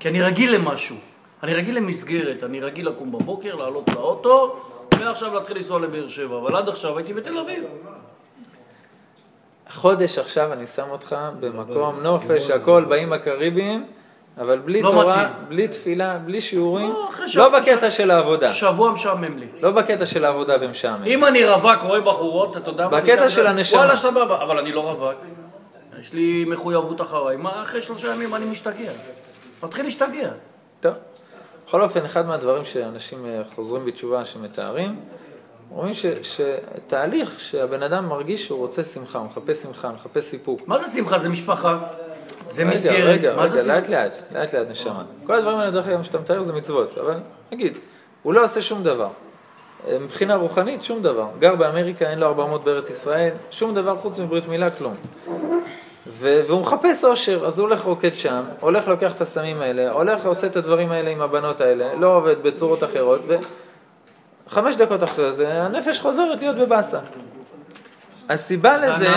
כי אני רגיל למשהו. אני רגיל למסגרת, אני רגיל לקום בבוקר, לעלות לאוטו, ועכשיו להתחיל לנסוע לבאר שבע. אבל עד עכשיו הייתי בתל אביב. חודש עכשיו אני שם אותך במקום נופש, הכל, באים הקריביים, אבל בלי לא תורה, מתאים. בלי תפילה, בלי שיעורים, לא, לא בקטע של העבודה. שבוע משעמם לי. לא בקטע של העבודה ומשעמם. אם אני רווק, רואה בחורות, אתה יודע מה? בקטע של הנשמה. וואלה, סבבה, אבל אני לא רווק. יש לי מחויבות אחריי. מה, אחרי שלושה ימים אני משתגע. מתחיל להשתגע. טוב. בכל אופן, אחד מהדברים שאנשים אה, חוזרים בתשובה שמתארים, ש- שתהליך שהבן אדם מרגיש שהוא רוצה שמחה, הוא מחפש שמחה, מחפש סיפוק. מה זה שמחה? זה משפחה. זה רגע, מסגרת. רגע, מה רגע, לאט? לאט, לאט לאט נשמה. כל הדברים האלה, דרך אגב, שאתה מתאר זה מצוות, אבל נגיד, הוא לא עושה שום דבר. אה, מבחינה רוחנית, שום דבר. גר באמריקה, אין לו 400 בארץ ישראל, שום דבר חוץ מברית מילה, כלום. ו- והוא מחפש אושר, אז הוא הולך רוקד שם, הולך לוקח את הסמים האלה, הולך עושה את הדברים האלה עם הבנות האלה, לא עובד בצורות אחרות, וחמש דקות אחרי זה הנפש חוזרת להיות בבאסה. הסיבה זה לזה,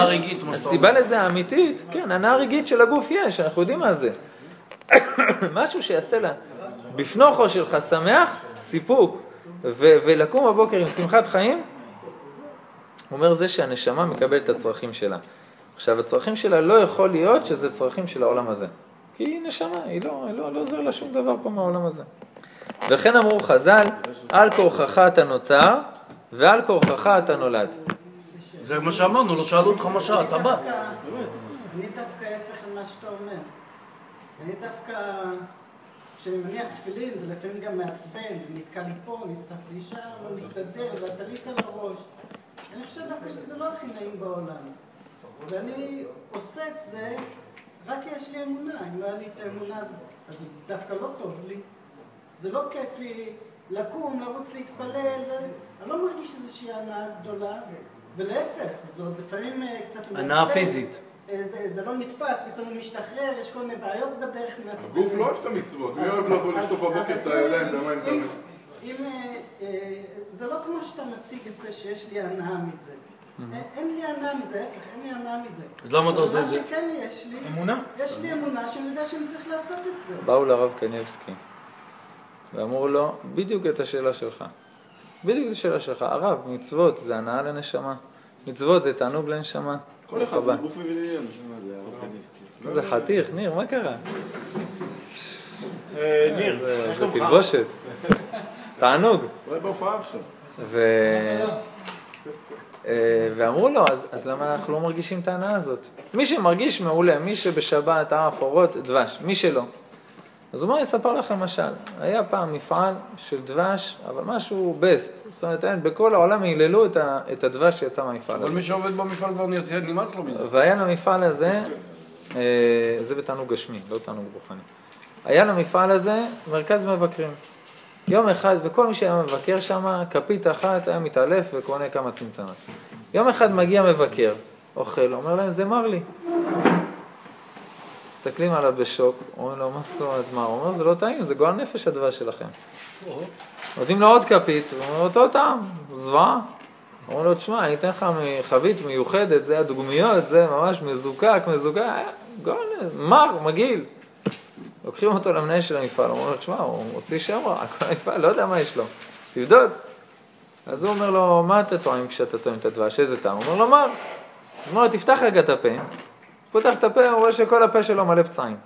הסיבה. לזה האמיתית, כן, הנאה רגעית של הגוף יש, אנחנו יודעים מה זה. (coughs) משהו שיעשה לה בפנוכו שלך שמח, סיפוק, ו- ולקום בבוקר עם שמחת חיים, אומר זה שהנשמה מקבלת את הצרכים שלה. עכשיו, הצרכים שלה לא יכול להיות שזה צרכים של העולם הזה. כי היא נשמה, היא לא, לא, לא עוזר לה שום דבר פה מהעולם הזה. וכן אמרו חז"ל, על כורחך אתה נוצר, ועל כורחך אתה נולד. זה מה שאמרנו, לא שאלו אותך מה שעה, אתה בא. אני דווקא ההפך ממה שאתה אומר. אני דווקא, כשאני מניח תפילין, זה לפעמים גם מעצבן, זה נתקע לי פה, נתפס לי שם, לא מסתדר, והטלית על הראש. אני חושב דווקא שזה לא הכי נעים בעולם. ואני עושה את זה רק כי יש לי אמונה. אם לא היה לי את האמונה הזאת, אז זה דווקא לא טוב לי. זה לא כיף לי לקום, לרוץ להתפלל, ואני לא מרגיש איזושהי הנאה גדולה, ולהפך, זה עוד לפעמים אה, קצת... הנאה. פיזית. אה, זה, זה לא נתפס, פתאום הוא משתחרר, יש כל מיני בעיות בדרך מעצבנים. הגוף לא אוהב את המצוות, מי אוהב לבוא לשטוף בבוקר את הידיים במים אם- תמיד? אם, אה, זה לא כמו שאתה מציג את זה שיש לי הנאה מזה. אין- אין לי הנאה מזה, ההפך, אין לי הנאה מזה. אז למה אתה עושה את זה? מה שכן יש לי, אמונה? יש לי אמונה שאני יודע שאני צריך לעשות את זה. באו לרב קניבסקי ואמרו לו בדיוק את השאלה שלך. בדיוק את השאלה שלך. הרב, מצוות זה הנאה לנשמה. מצוות זה תענוג לנשמה. כל אחד הבא. גוף מה זה. איזה חתיך, ניר, מה קרה? אה, ניר, זה- מה זה? תלבושת. תענוג. אולי בהופעה עכשיו. אה, ואמרו לו, אז, אז למה אנחנו לא מרגישים את ההנאה הזאת? מי שמרגיש מעולה, מי שבשבת עף אורות, דבש, מי שלא. אז הוא אומר, אני אספר לכם משל. היה פעם מפעל של דבש, אבל משהו בסט. זאת אומרת, אין, בכל העולם היללו את, ה, את הדבש שיצא מהמפעל הזה. אבל מי שעובד במפעל כבר נרצה, נמאס לו מזה. והיה למפעל הזה, אה, זה בתענוג גשמי, לא תענוג רוחני. היה למפעל הזה מרכז מבקרים. יום אחד, וכל מי שהיה מבקר שם, כפית אחת היה מתעלף וקונה כמה צנצנות. יום אחד מגיע מבקר, אוכל, אומר להם, זה מר לי. מסתכלים עליו בשוק, אומרים לו, מה זאת אומרת מה? הוא אומר, זה לא טעים, זה גועל נפש הדבש שלכם. נותנים לו עוד כפית, הוא אומר, אותו טעם, זוועה. אומרים לו, תשמע, אני אתן לך חבית מיוחדת, זה הדוגמיות, זה ממש מזוקק, מזוקק, היה גועל, מר, מגעיל. לוקחים אותו למנהל של המפעל, אומרים לו, תשמע, הוא מוציא שם רע, כל המפעל, לא יודע מה יש לו, תבדוק. אז הוא אומר לו, מה אתה טועם כשאתה טועם את הדבש, איזה טעם? הוא אומר לו, מר. הוא אומר לו, תפתח רגע את הפה. פותח את הפה, הוא רואה שכל הפה שלו מלא פצעים.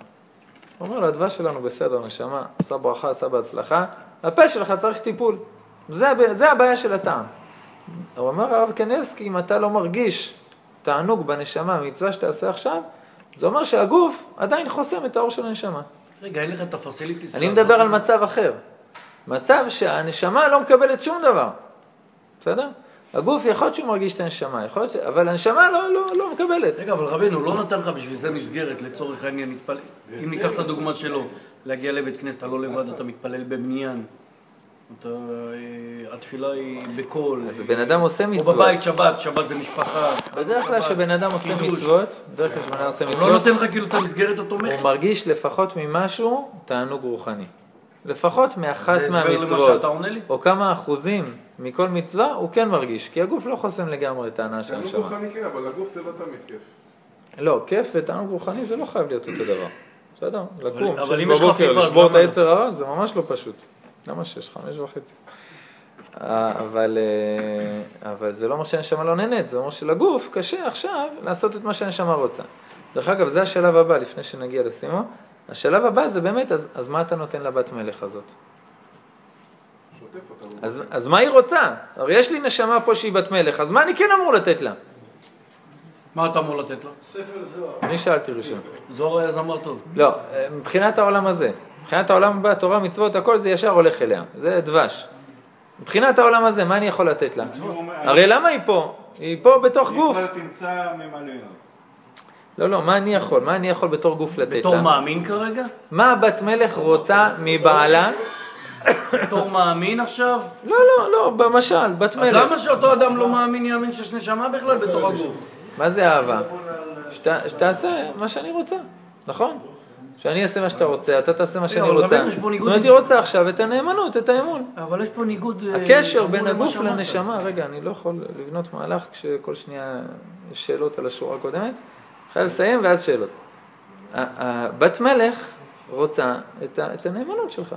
הוא אומר לו, הדבש שלנו בסדר, נשמה, עשה ברכה, עשה בהצלחה, הפה שלך צריך טיפול. זה, זה הבעיה של הטעם. הוא אומר הרב קנבסקי, אם אתה לא מרגיש תענוג בנשמה, מצווה שתעשה עכשיו, זה אומר שהגוף עדיין חוסם את האור של הנשמה. רגע, אין לך את הפסיליטיס. אני מדבר על מצב אחר. מצב שהנשמה לא מקבלת שום דבר, בסדר? הגוף יכול להיות שהוא מרגיש את הנשמה, יכול להיות ש... אבל הנשמה לא, לא, לא מקבלת. רגע, אבל רבנו, לא נתן לך בשביל זה מסגרת, לצורך העניין, נתפל... אם ניקח את הדוגמה שלו, להגיע לבית כנסת, אתה לא לבד, אתה מתפלל במניין. אתה, אה, התפילה היא בקול. אז בן אדם עושה או מצוות. בבית שבת, שבת זה משפחה. בדרך כלל כשבן אדם עושה קידוש. מצוות, בדרך כלל כשבן אדם עושה הוא מצוות, לא נותן לך כאילו את המסגרת הוא התומכת. מרגיש לפחות ממשהו תענוג רוחני. לפחות מאחת מהמצוות? או כמה אחוזים מכל מצווה, הוא כן מרגיש, כי הגוף לא חוסם לגמרי את ההנאה של תענוג הנשמה. רוחני כן, אבל הגוף זה לא תמיד כיף. לא, כיף ותענוג רוחני זה לא חייב להיות אותו דבר. בסדר? לקום, אבל שש אם יש בבוקר, חפיפה, אז לשבור את לא? היצר הרע, זה ממש לא פשוט. למה שש? חמש וחצי. אה, אבל, אה, אבל זה לא אומר שהנשמה לא נהנית, זה אומר שלגוף קשה עכשיו לעשות את מה שהנשמה רוצה. דרך אגב, זה השלב הבא, לפני שנגיע לסימו. השלב הבא זה באמת, אז, אז מה אתה נותן לבת מלך הזאת? אז, אז מה היא רוצה? הרי יש לי נשמה פה שהיא בת מלך, אז מה אני כן אמור לתת לה? מה אתה אמור לתת לה? ספר זוהר. אני שאלתי ראשון. זוהר היה זמר טוב. לא, אה, מבחינת העולם הזה, מבחינת העולם הבא, תורה, מצוות, הכל זה ישר הולך אליה, זה דבש. מבחינת העולם הזה, מה אני יכול לתת לה? הרי למה היא פה? היא פה בתוך היא גוף. כבר תמצא ממלא. לא, לא, מה אני יכול? מה אני יכול בתור גוף לתת בתור לה? מאמין כרגע? מה הבת מלך רוצה מבעלה? בתור מאמין עכשיו? לא, לא, לא, במשל, בת אז מלך. למה שאותו אדם לא מאמין יאמין שיש נשמה בכלל בתוך הגוף? מה זה אהבה? שת- שתעשה מה שאני רוצה, נכון? שאני אעשה מה שאתה רוצה, אתה תעשה מה שאני רוצה. זאת אומרת, היא רוצה עכשיו את הנאמנות, את האמון. אבל יש פה ניגוד... אה, הקשר בין הגוף. לנשמה, רגע, אני לא יכול לבנות מהלך כשכל שנייה יש שאלות על השורה הקודמת. חייב לסיים ואז שאלות. בת מלך רוצה את, ה- את הנאמנות שלך.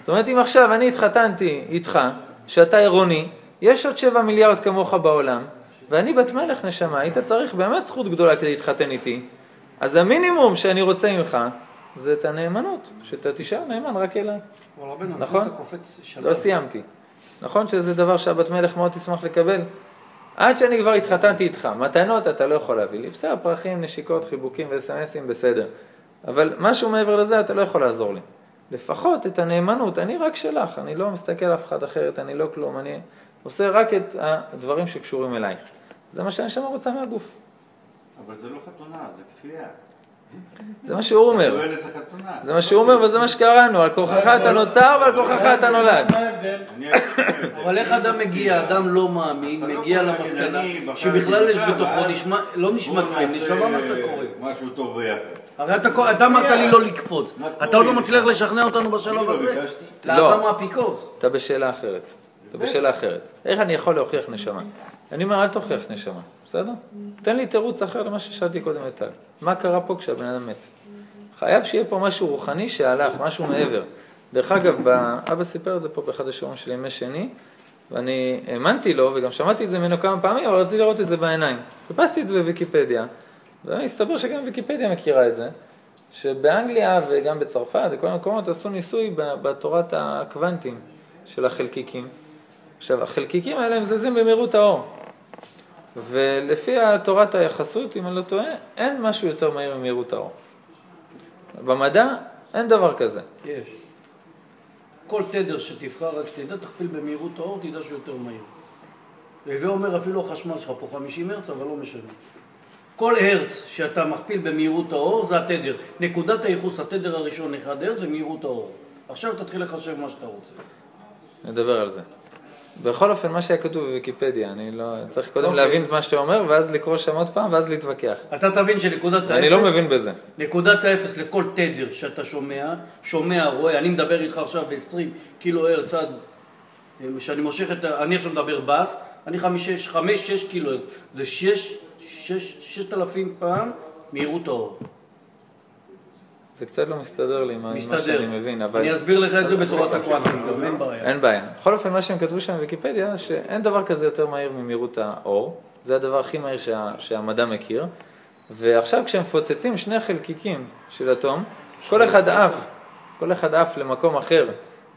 זאת אומרת, אם עכשיו אני התחתנתי איתך, שאתה עירוני, יש עוד שבע מיליארד כמוך בעולם, ואני בת מלך נשמה, היית צריך באמת זכות גדולה כדי להתחתן איתי, אז המינימום שאני רוצה ממך זה את הנאמנות, שאתה תישאר נאמן רק אליי. נכון? לא סיימתי. נכון שזה דבר שהבת מלך מאוד תשמח לקבל? עד שאני כבר התחתנתי איתך, מתנות אתה לא יכול להביא לי. בסדר, פרחים, נשיקות, חיבוקים וסמסים, בסדר. אבל משהו מעבר לזה אתה לא יכול לעזור לי. לפחות את הנאמנות, אני רק שלך, אני לא מסתכל על אף אחד אחרת, אני לא כלום, אני עושה רק את הדברים שקשורים אלייך. זה מה שהנשמה רוצה מהגוף. אבל זה לא חתונה, זה כפייה. זה מה שהוא אומר. זה מה שהוא אומר וזה מה שקראנו, על כוחך אתה נוצר ועל כוחך אתה נולד. אבל איך אדם מגיע, אדם לא מאמין, לא מגיע למסקנה שבכלל יש בתוכו לא נשמע נעשה נשמע מה שאתה קורא. משהו טוב ביחד. הרי אתה אמרת לי לא לקפוץ. אתה עוד לא? מצליח לשכנע אותנו בשלב לא הזה. לא. לאדם. אתה בשאלה אחרת. אתה בשאלה אחרת. איך אני יכול להוכיח נשמה? אני אומר, אל תוכיח נשמה, בסדר? תן לי תירוץ אחר למה ששאלתי קודם את טל. מה קרה פה כשהבן אדם מת? חייב שיהיה פה משהו רוחני שהלך, משהו מעבר. דרך אגב, אבא סיפר את זה פה באחד השיעורים של ימי שני, ואני האמנתי לו, וגם שמעתי את זה ממנו כמה פעמים, אבל רציתי לראות את זה בעיניים. חיפשתי את זה בוויקיפדיה, והסתבר שגם ויקיפדיה מכירה את זה, שבאנגליה וגם בצרפת וכל המקומות עשו ניסוי בתורת הקוונטים. של החלקיקים. עכשיו, החלקיקים האלה הם זזים במהירות האור. ולפי תורת היחסות, אם אני לא טועה, אין משהו יותר מהיר ממהירות האור. במדע אין דבר כזה. יש. כל תדר שתבחר, רק שתדע, תכפיל במהירות האור, תדע שהוא יותר מהיר. והווה אומר אפילו החשמל שלך פה 50 הרץ, אבל לא משנה. כל הרץ שאתה מכפיל במהירות האור זה התדר. נקודת הייחוס, התדר הראשון 1 הרץ זה מהירות האור. עכשיו תתחיל לחשב מה שאתה רוצה. נדבר על זה. בכל אופן, מה שהיה כתוב בוויקיפדיה, אני לא... צריך קודם אוקיי. להבין את מה שאתה אומר, ואז לקרוא שם עוד פעם, ואז להתווכח. אתה תבין שנקודת האפס... אני לא מבין בזה. נקודת האפס לכל תדר שאתה שומע, שומע, רואה, אני מדבר איתך עכשיו ב-20 קילו הרץ עד... שאני מושך את ה... אני עכשיו מדבר בס, אני 5-6 קילו הרץ. זה 6,000 פעם מהירות האור. זה קצת לא מסתדר לי מה מסתדר. שאני מבין, אבל... אני אסביר לך את זה בתורת הקוונטים, גם אין בעיה. אין בעיה. בכל אופן, מה שהם כתבו שם בוויקיפדיה, שאין דבר כזה יותר מהיר ממהירות האור. זה הדבר הכי מהיר שה, שהמדע מכיר. ועכשיו כשמפוצצים שני חלקיקים של אטום, כל אחד עף, כל אחד עף למקום אחר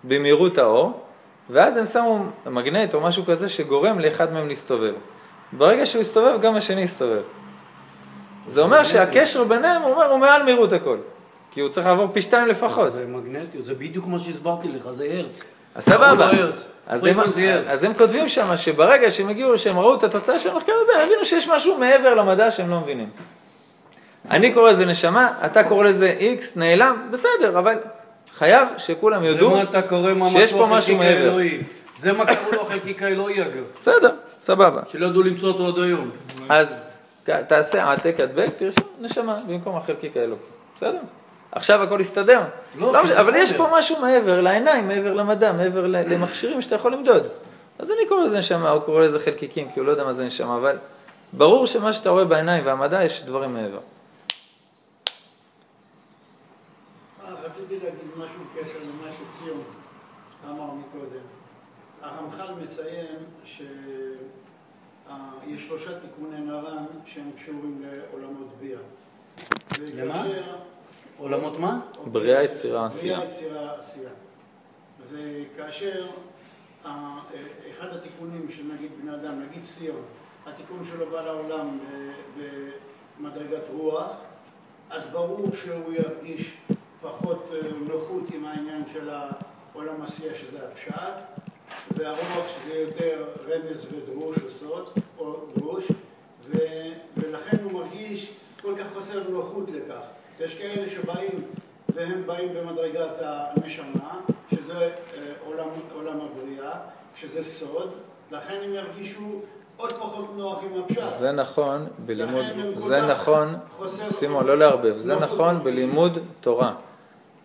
במהירות האור, ואז הם שמו מגנט או משהו כזה שגורם לאחד מהם להסתובב. ברגע שהוא יסתובב, גם השני יסתובב. זה אומר שהקשר ביניהם, הוא אומר, הוא מעל מהירות הכל. כי הוא צריך לעבור פי שתיים לפחות. זה מגנטיות, זה בדיוק מה שהסברתי לך, זה הרץ. אז סבבה. לא. אז הם. אז הם כותבים שם שברגע שהם הגיעו, שהם ראו את התוצאה של המחקר הזה, הם הבינו שיש משהו מעבר למדע שהם לא מבינים. אני קורא לזה נשמה, אתה קורא לזה איקס, נעלם, בסדר, אבל חייב שכולם יודו שיש פה משהו מעבר. האלוהי. זה מה קראו לו החלקיק האלוהי אגב. בסדר, סבבה. שלא ידעו למצוא אותו עד היום. אז תעשה העתק הדבק, תרשום נשמה במקום החלקיק האלוקי, בסדר? עכשיו הכל יסתדר. לא, לא אבל יש. פה משהו מעבר לעיניים, מעבר למדע, מעבר ל- למכשירים שאתה יכול למדוד. אז אני קורא לזה נשמה, הוא קורא לזה חלקיקים, כי הוא לא יודע מה זה נשמה, אבל ברור שמה שאתה רואה בעיניים והמדע, יש דברים מעבר. אה, רציתי להגיד משהו בקשר למה שציון אמר מקודם. הרמח"ל מציין שיש שלושה תיקוני נר"ן שהם קשורים לעולמות ביאה. למה? עולמות מה? בריאה, יצירה, עשייה. בריאה, יצירה, עשייה. וכאשר ה- אחד התיקונים של נגיד בני אדם, נגיד ציון, התיקון שלו בא לעולם במדרגת רוח, אז ברור שהוא ירגיש פחות אה, נוחות עם העניין של העולם עשייה שזה הפשט, והרוח שזה יותר רמז ודרוש או סוד, או דרוש, ו, ולכן הוא מרגיש כל כך חוסר נוחות לכך. יש כאלה שבאים והם באים במדרגת הנשמה, שזה אה, עולם, עולם הבריאה, שזה סוד, לכן הם ירגישו עוד פחות נוח עם הפשט. זה נכון בלימוד, זה נכון, סימון, לא לערבב, זה. נכון בלימוד תורה,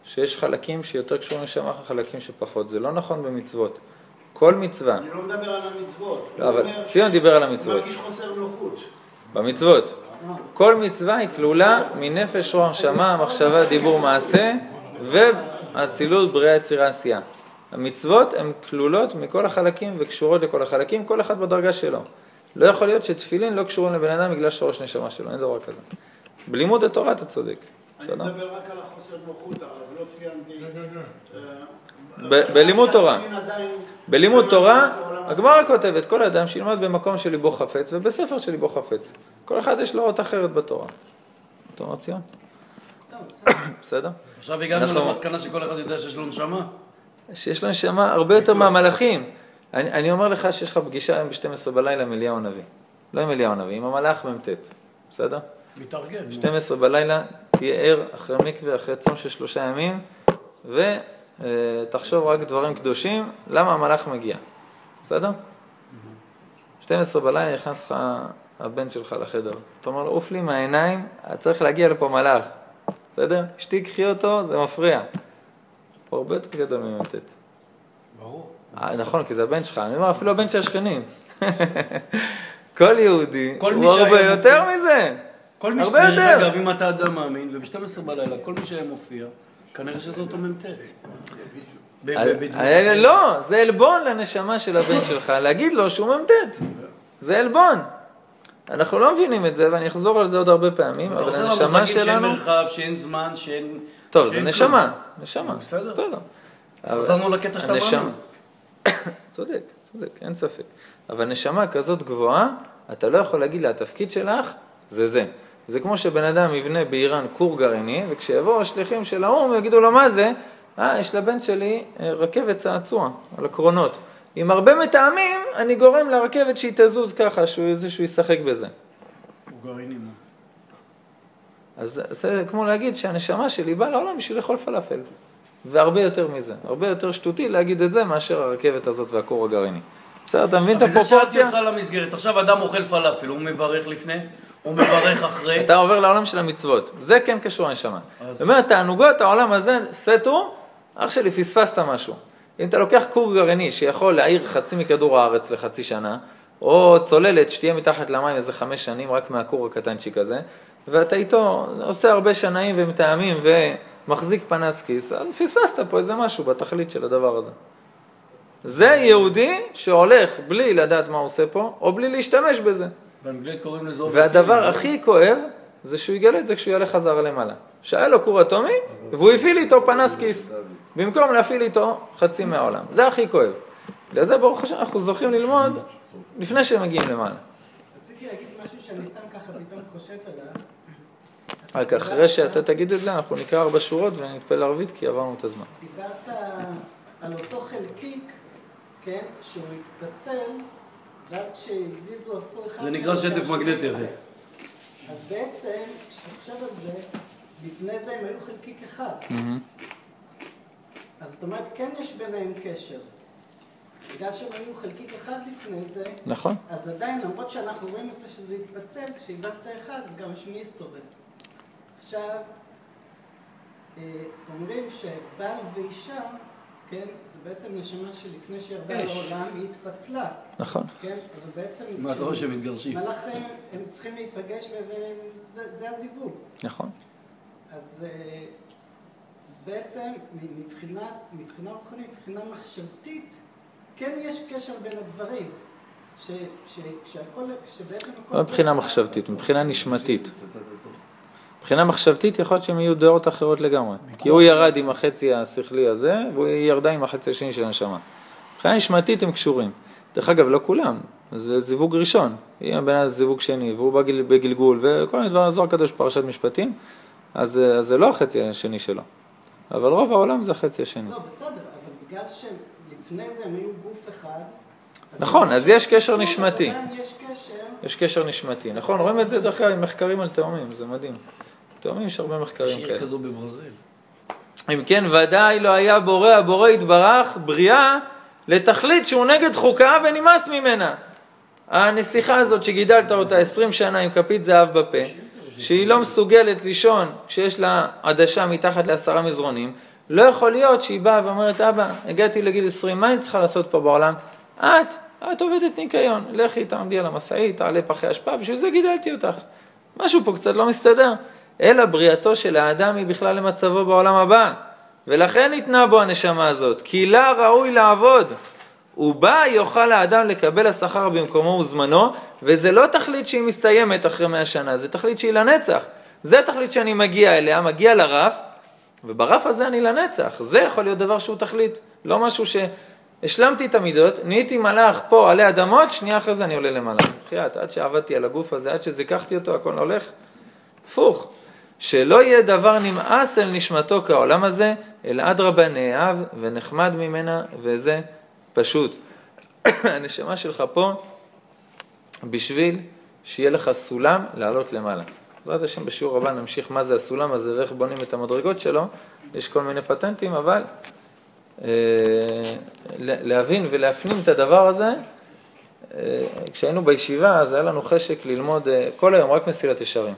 שיש חלקים שיותר קשורים לשם, חלקים שפחות, זה לא נכון במצוות. כל מצווה, אני לא מדבר על המצוות. לא, אבל אומר ציון דיבר על המצוות. מרגיש חוסר נוחות. במצוות. כל מצווה היא כלולה מנפש, רוח, נשמה, מחשבה, דיבור, מעשה, והאצילות, בריאה, יצירה, עשייה. המצוות הן כלולות מכל החלקים וקשורות לכל החלקים, כל אחד בדרגה שלו. לא יכול להיות שתפילין לא קשורים לבן אדם בגלל שורש נשמה שלו, אין דבר כזה. בלימוד התורה אתה צודק. אני? מדבר רק על החוסר נוחות, הרב, לא ציינתי. אה, בלימוד תורה. שהתפילין עדיין- בלימוד תורה, הגמרא כותבת, כל אדם שילמד במקום שליבו חפץ ובספר שליבו חפץ. כל אחד יש לו אות אחרת בתורה. אתה אומר ציון? בסדר? עכשיו הגענו אנחנו- למסקנה שכל אחד יודע שיש לו נשמה? שיש לו נשמה הרבה יותר מהמלאכים. אני, אני אומר לך שיש לך פגישה היום ב-12 בלילה עם אליהו הנביא. לא עם אליהו הנביא, עם המלאך מ"ט, בסדר? מתארגן. נו. 12 בלילה, תהיה ער אחרי מקווה, אחרי צום של שלושה ימים, ותחשוב רק דברים קדושים, למה המלאך מגיע, בסדר? 12 בלילה נכנס לך הבן שלך לחדר, אתה אומר לו, עוף לי מהעיניים, צריך להגיע לפה מלאך, בסדר? אשתי קחי אותו, זה מפריע. הוא הרבה יותר גדול ממ"ט. ברור. אה, נכון, כי זה הבן שלך, אני אומר, אפילו הבן של השכנים. (laughs) כל יהודי כל הוא הרבה יותר מופיע- מזה. כל מי. הרבה יותר. אגב, אם אתה אדם מאמין, וב-12 בלילה, כל מי שהיה מופיע, כנראה שזה אותו מ"ט. אה, אחרת. לא, זה עלבון לנשמה של הבן שלך, להגיד לו שהוא מ"ט. זה עלבון. אנחנו לא מבינים את זה, ואני אחזור על זה עוד הרבה פעמים, אתה אבל חוזר הנשמה למושגים שאין שלנו... מרחב, שאין זמן, שאין... טוב, זה נשמה. נשמה. בסדר. בסדר. אז חזרנו לקטע שאתה מאמין. (coughs) צודק, צודק, אין ספק. אבל נשמה כזאת גבוהה, אתה לא יכול להגיד לה, התפקיד שלך זה זה. זה כמו שבן אדם יבנה באיראן כור גרעיני, וכשיבואו השליחים של האו"ם יגידו לו מה זה, אה, יש לבן שלי אה, רכבת צעצוע על הקרונות. עם הרבה מטעמים, אני גורם לרכבת שהיא תזוז ככה, שהוא, זה שהוא ישחק בזה. הוא גרעיני, מה? אז זה כמו להגיד שהנשמה שלי באה לעולם בשביל לאכול פלאפל. והרבה יותר מזה. הרבה יותר שטותי להגיד את זה מאשר הרכבת הזאת והכור הגרעיני. בסדר, אתה מבין את אבל זה שאלתי הפרופורציה? אותך למסגרת. עכשיו אדם אוכל פלאפל, הוא מברך לפני, הוא מברך אחרי. אתה עובר לעולם של המצוות. זה כן קשור לנשמה. זאת אומרת, תענוגות, העולם הזה, סטו, אח שלי, פספסת משהו. אם אתה לוקח כור גרעיני שיכול להעיר חצי מכדור הארץ לחצי שנה, או צוללת שתהיה מתחת למים איזה חמש שנים, רק מהכור הקטנצ'יק הזה, ואתה איתו עושה הרבה שנאים ומטעמים ומחזיק פנס כיס, אז פספסת פה איזה משהו בתכלית של הדבר הזה. זה יהודי שהולך בלי לדעת מה הוא עושה פה, או בלי להשתמש בזה. באנגלית קוראים לזה... והדבר הכי כואב, זה שהוא יגלה את זה כשהוא יעלה חזרה למעלה. שהיה לו כור אטומי, והוא הפעיל איתו פנס כיס, במקום להפעיל איתו חצי מהעולם. זה הכי כואב. בגלל זה ברוך השם אנחנו זוכים ללמוד לפני שהם מגיעים למעלה. רציתי להגיד משהו שאני סתם ככה פתאום חושב עליו. רק אחרי שאתה תגיד את זה, אנחנו נקרא ארבע שורות ונתפלל ערבית, כי עברנו את הזמן. דיברת על אותו חלקיק, כן, שהוא התפצל, ואז כשהזיזו הפכו אחד... זה נקרא שטף. מגנטי, אחי. אז בעצם, כשאתה חושב על זה, לפני זה הם היו חלקיק אחד. אז זאת אומרת, כן יש ביניהם קשר. בגלל שהם היו חלקיק אחד לפני זה, נכון. אז עדיין, למרות שאנחנו רואים את זה שזה התפצל, כשהזזת אחד, אז גם השני הסתובב. עכשיו, אה, אומרים שבעל ואישה, כן, זה בעצם נשמה שלפני שירדה. לעולם, היא התפצלה. נכון. כן, אבל בעצם... מה, אתה רואה שהם מתגרשים? חיים הם צריכים להתרגש, וזה הזיווג. נכון. אז אה, בעצם מבחינה, מבחינה רוחנית, מבחינה מחשבתית, כן יש קשר בין הדברים. ש, ש, כשהכל, כשבעצם הכל... לא מבחינה מחשבתית, מבחינה נשמתית. מבחינה מחשבתית יכול להיות שהם יהיו דעות אחרות לגמרי. כי הוא ירד עם החצי השכלי הזה, והיא ירדה עם החצי השני של הנשמה. מבחינה נשמתית הם קשורים. דרך אגב, לא כולם, זה זיווג ראשון. אם הבן אדם זה זיווג שני, והוא בגיל, בגלגול, וכל מיני דברים, זוהר הקדוש בפרשת משפטים, אז, אז זה לא החצי השני שלו. אבל רוב העולם זה החצי השני. לא, בסדר, אבל בגלל שלפני זה הם היו גוף אחד... נכון, אז יש קשר נשמתי. יש קשר, יש קשר נשמתי, נכון? רואים את זה דרך אגב עם מחקרים על תאומים, זה מדהים. תאומים יש הרבה מחקרים יש כאלה. עיר כזו בברזיל. אם כן, ודאי לא היה בורא, הבורא יתברך, בריאה לתכלית שהוא נגד חוקה ונמאס ממנה. הנסיכה הזאת שגידלת אותה 20 שנה עם כפית זהב בפה, שהיא לא מסוגלת לישון כשיש לה עדשה מתחת לעשרה מזרונים, לא יכול להיות שהיא באה ואומרת, אבא, הגעתי לגיל 20, מה אני צריכה לעשות פה בעולם? את, את עובדת ניקיון, לכי תעמדי על המשאית, תעלה פחי אשפה, בשביל זה גידלתי אותך. משהו פה קצת לא מסתדר. אלא בריאתו של האדם היא בכלל למצבו בעולם הבא. ולכן ניתנה בו הנשמה הזאת, כי לה ראוי לעבוד. ובה יוכל האדם לקבל השכר במקומו וזמנו, וזה לא תכלית שהיא מסתיימת אחרי מאה שנה, זה תכלית שהיא לנצח. זה תכלית שאני מגיע אליה, מגיע לרף, וברף הזה אני לנצח. זה יכול להיות דבר שהוא תכלית, לא משהו שהשלמתי את המידות, נהייתי מלאך פה עלי אדמות, שנייה אחרי זה אני עולה למעלה. בחייאת, עד שעבדתי על הגוף הזה, עד שזיככתי אותו, הכל הולך. הפוך. שלא יהיה דבר נמאס אל נשמתו כעולם הזה, אלא אדרבה נאהב ונחמד ממנה, וזה פשוט. (coughs) הנשמה שלך פה בשביל שיהיה לך סולם לעלות למעלה. בעזרת השם בשיעור הבא נמשיך מה זה הסולם הזה ואיך בונים את המדרגות שלו, יש כל מיני פטנטים, אבל אה, להבין ולהפנים את הדבר הזה, אה, כשהיינו בישיבה אז היה לנו חשק ללמוד אה, כל היום רק מסילת ישרים.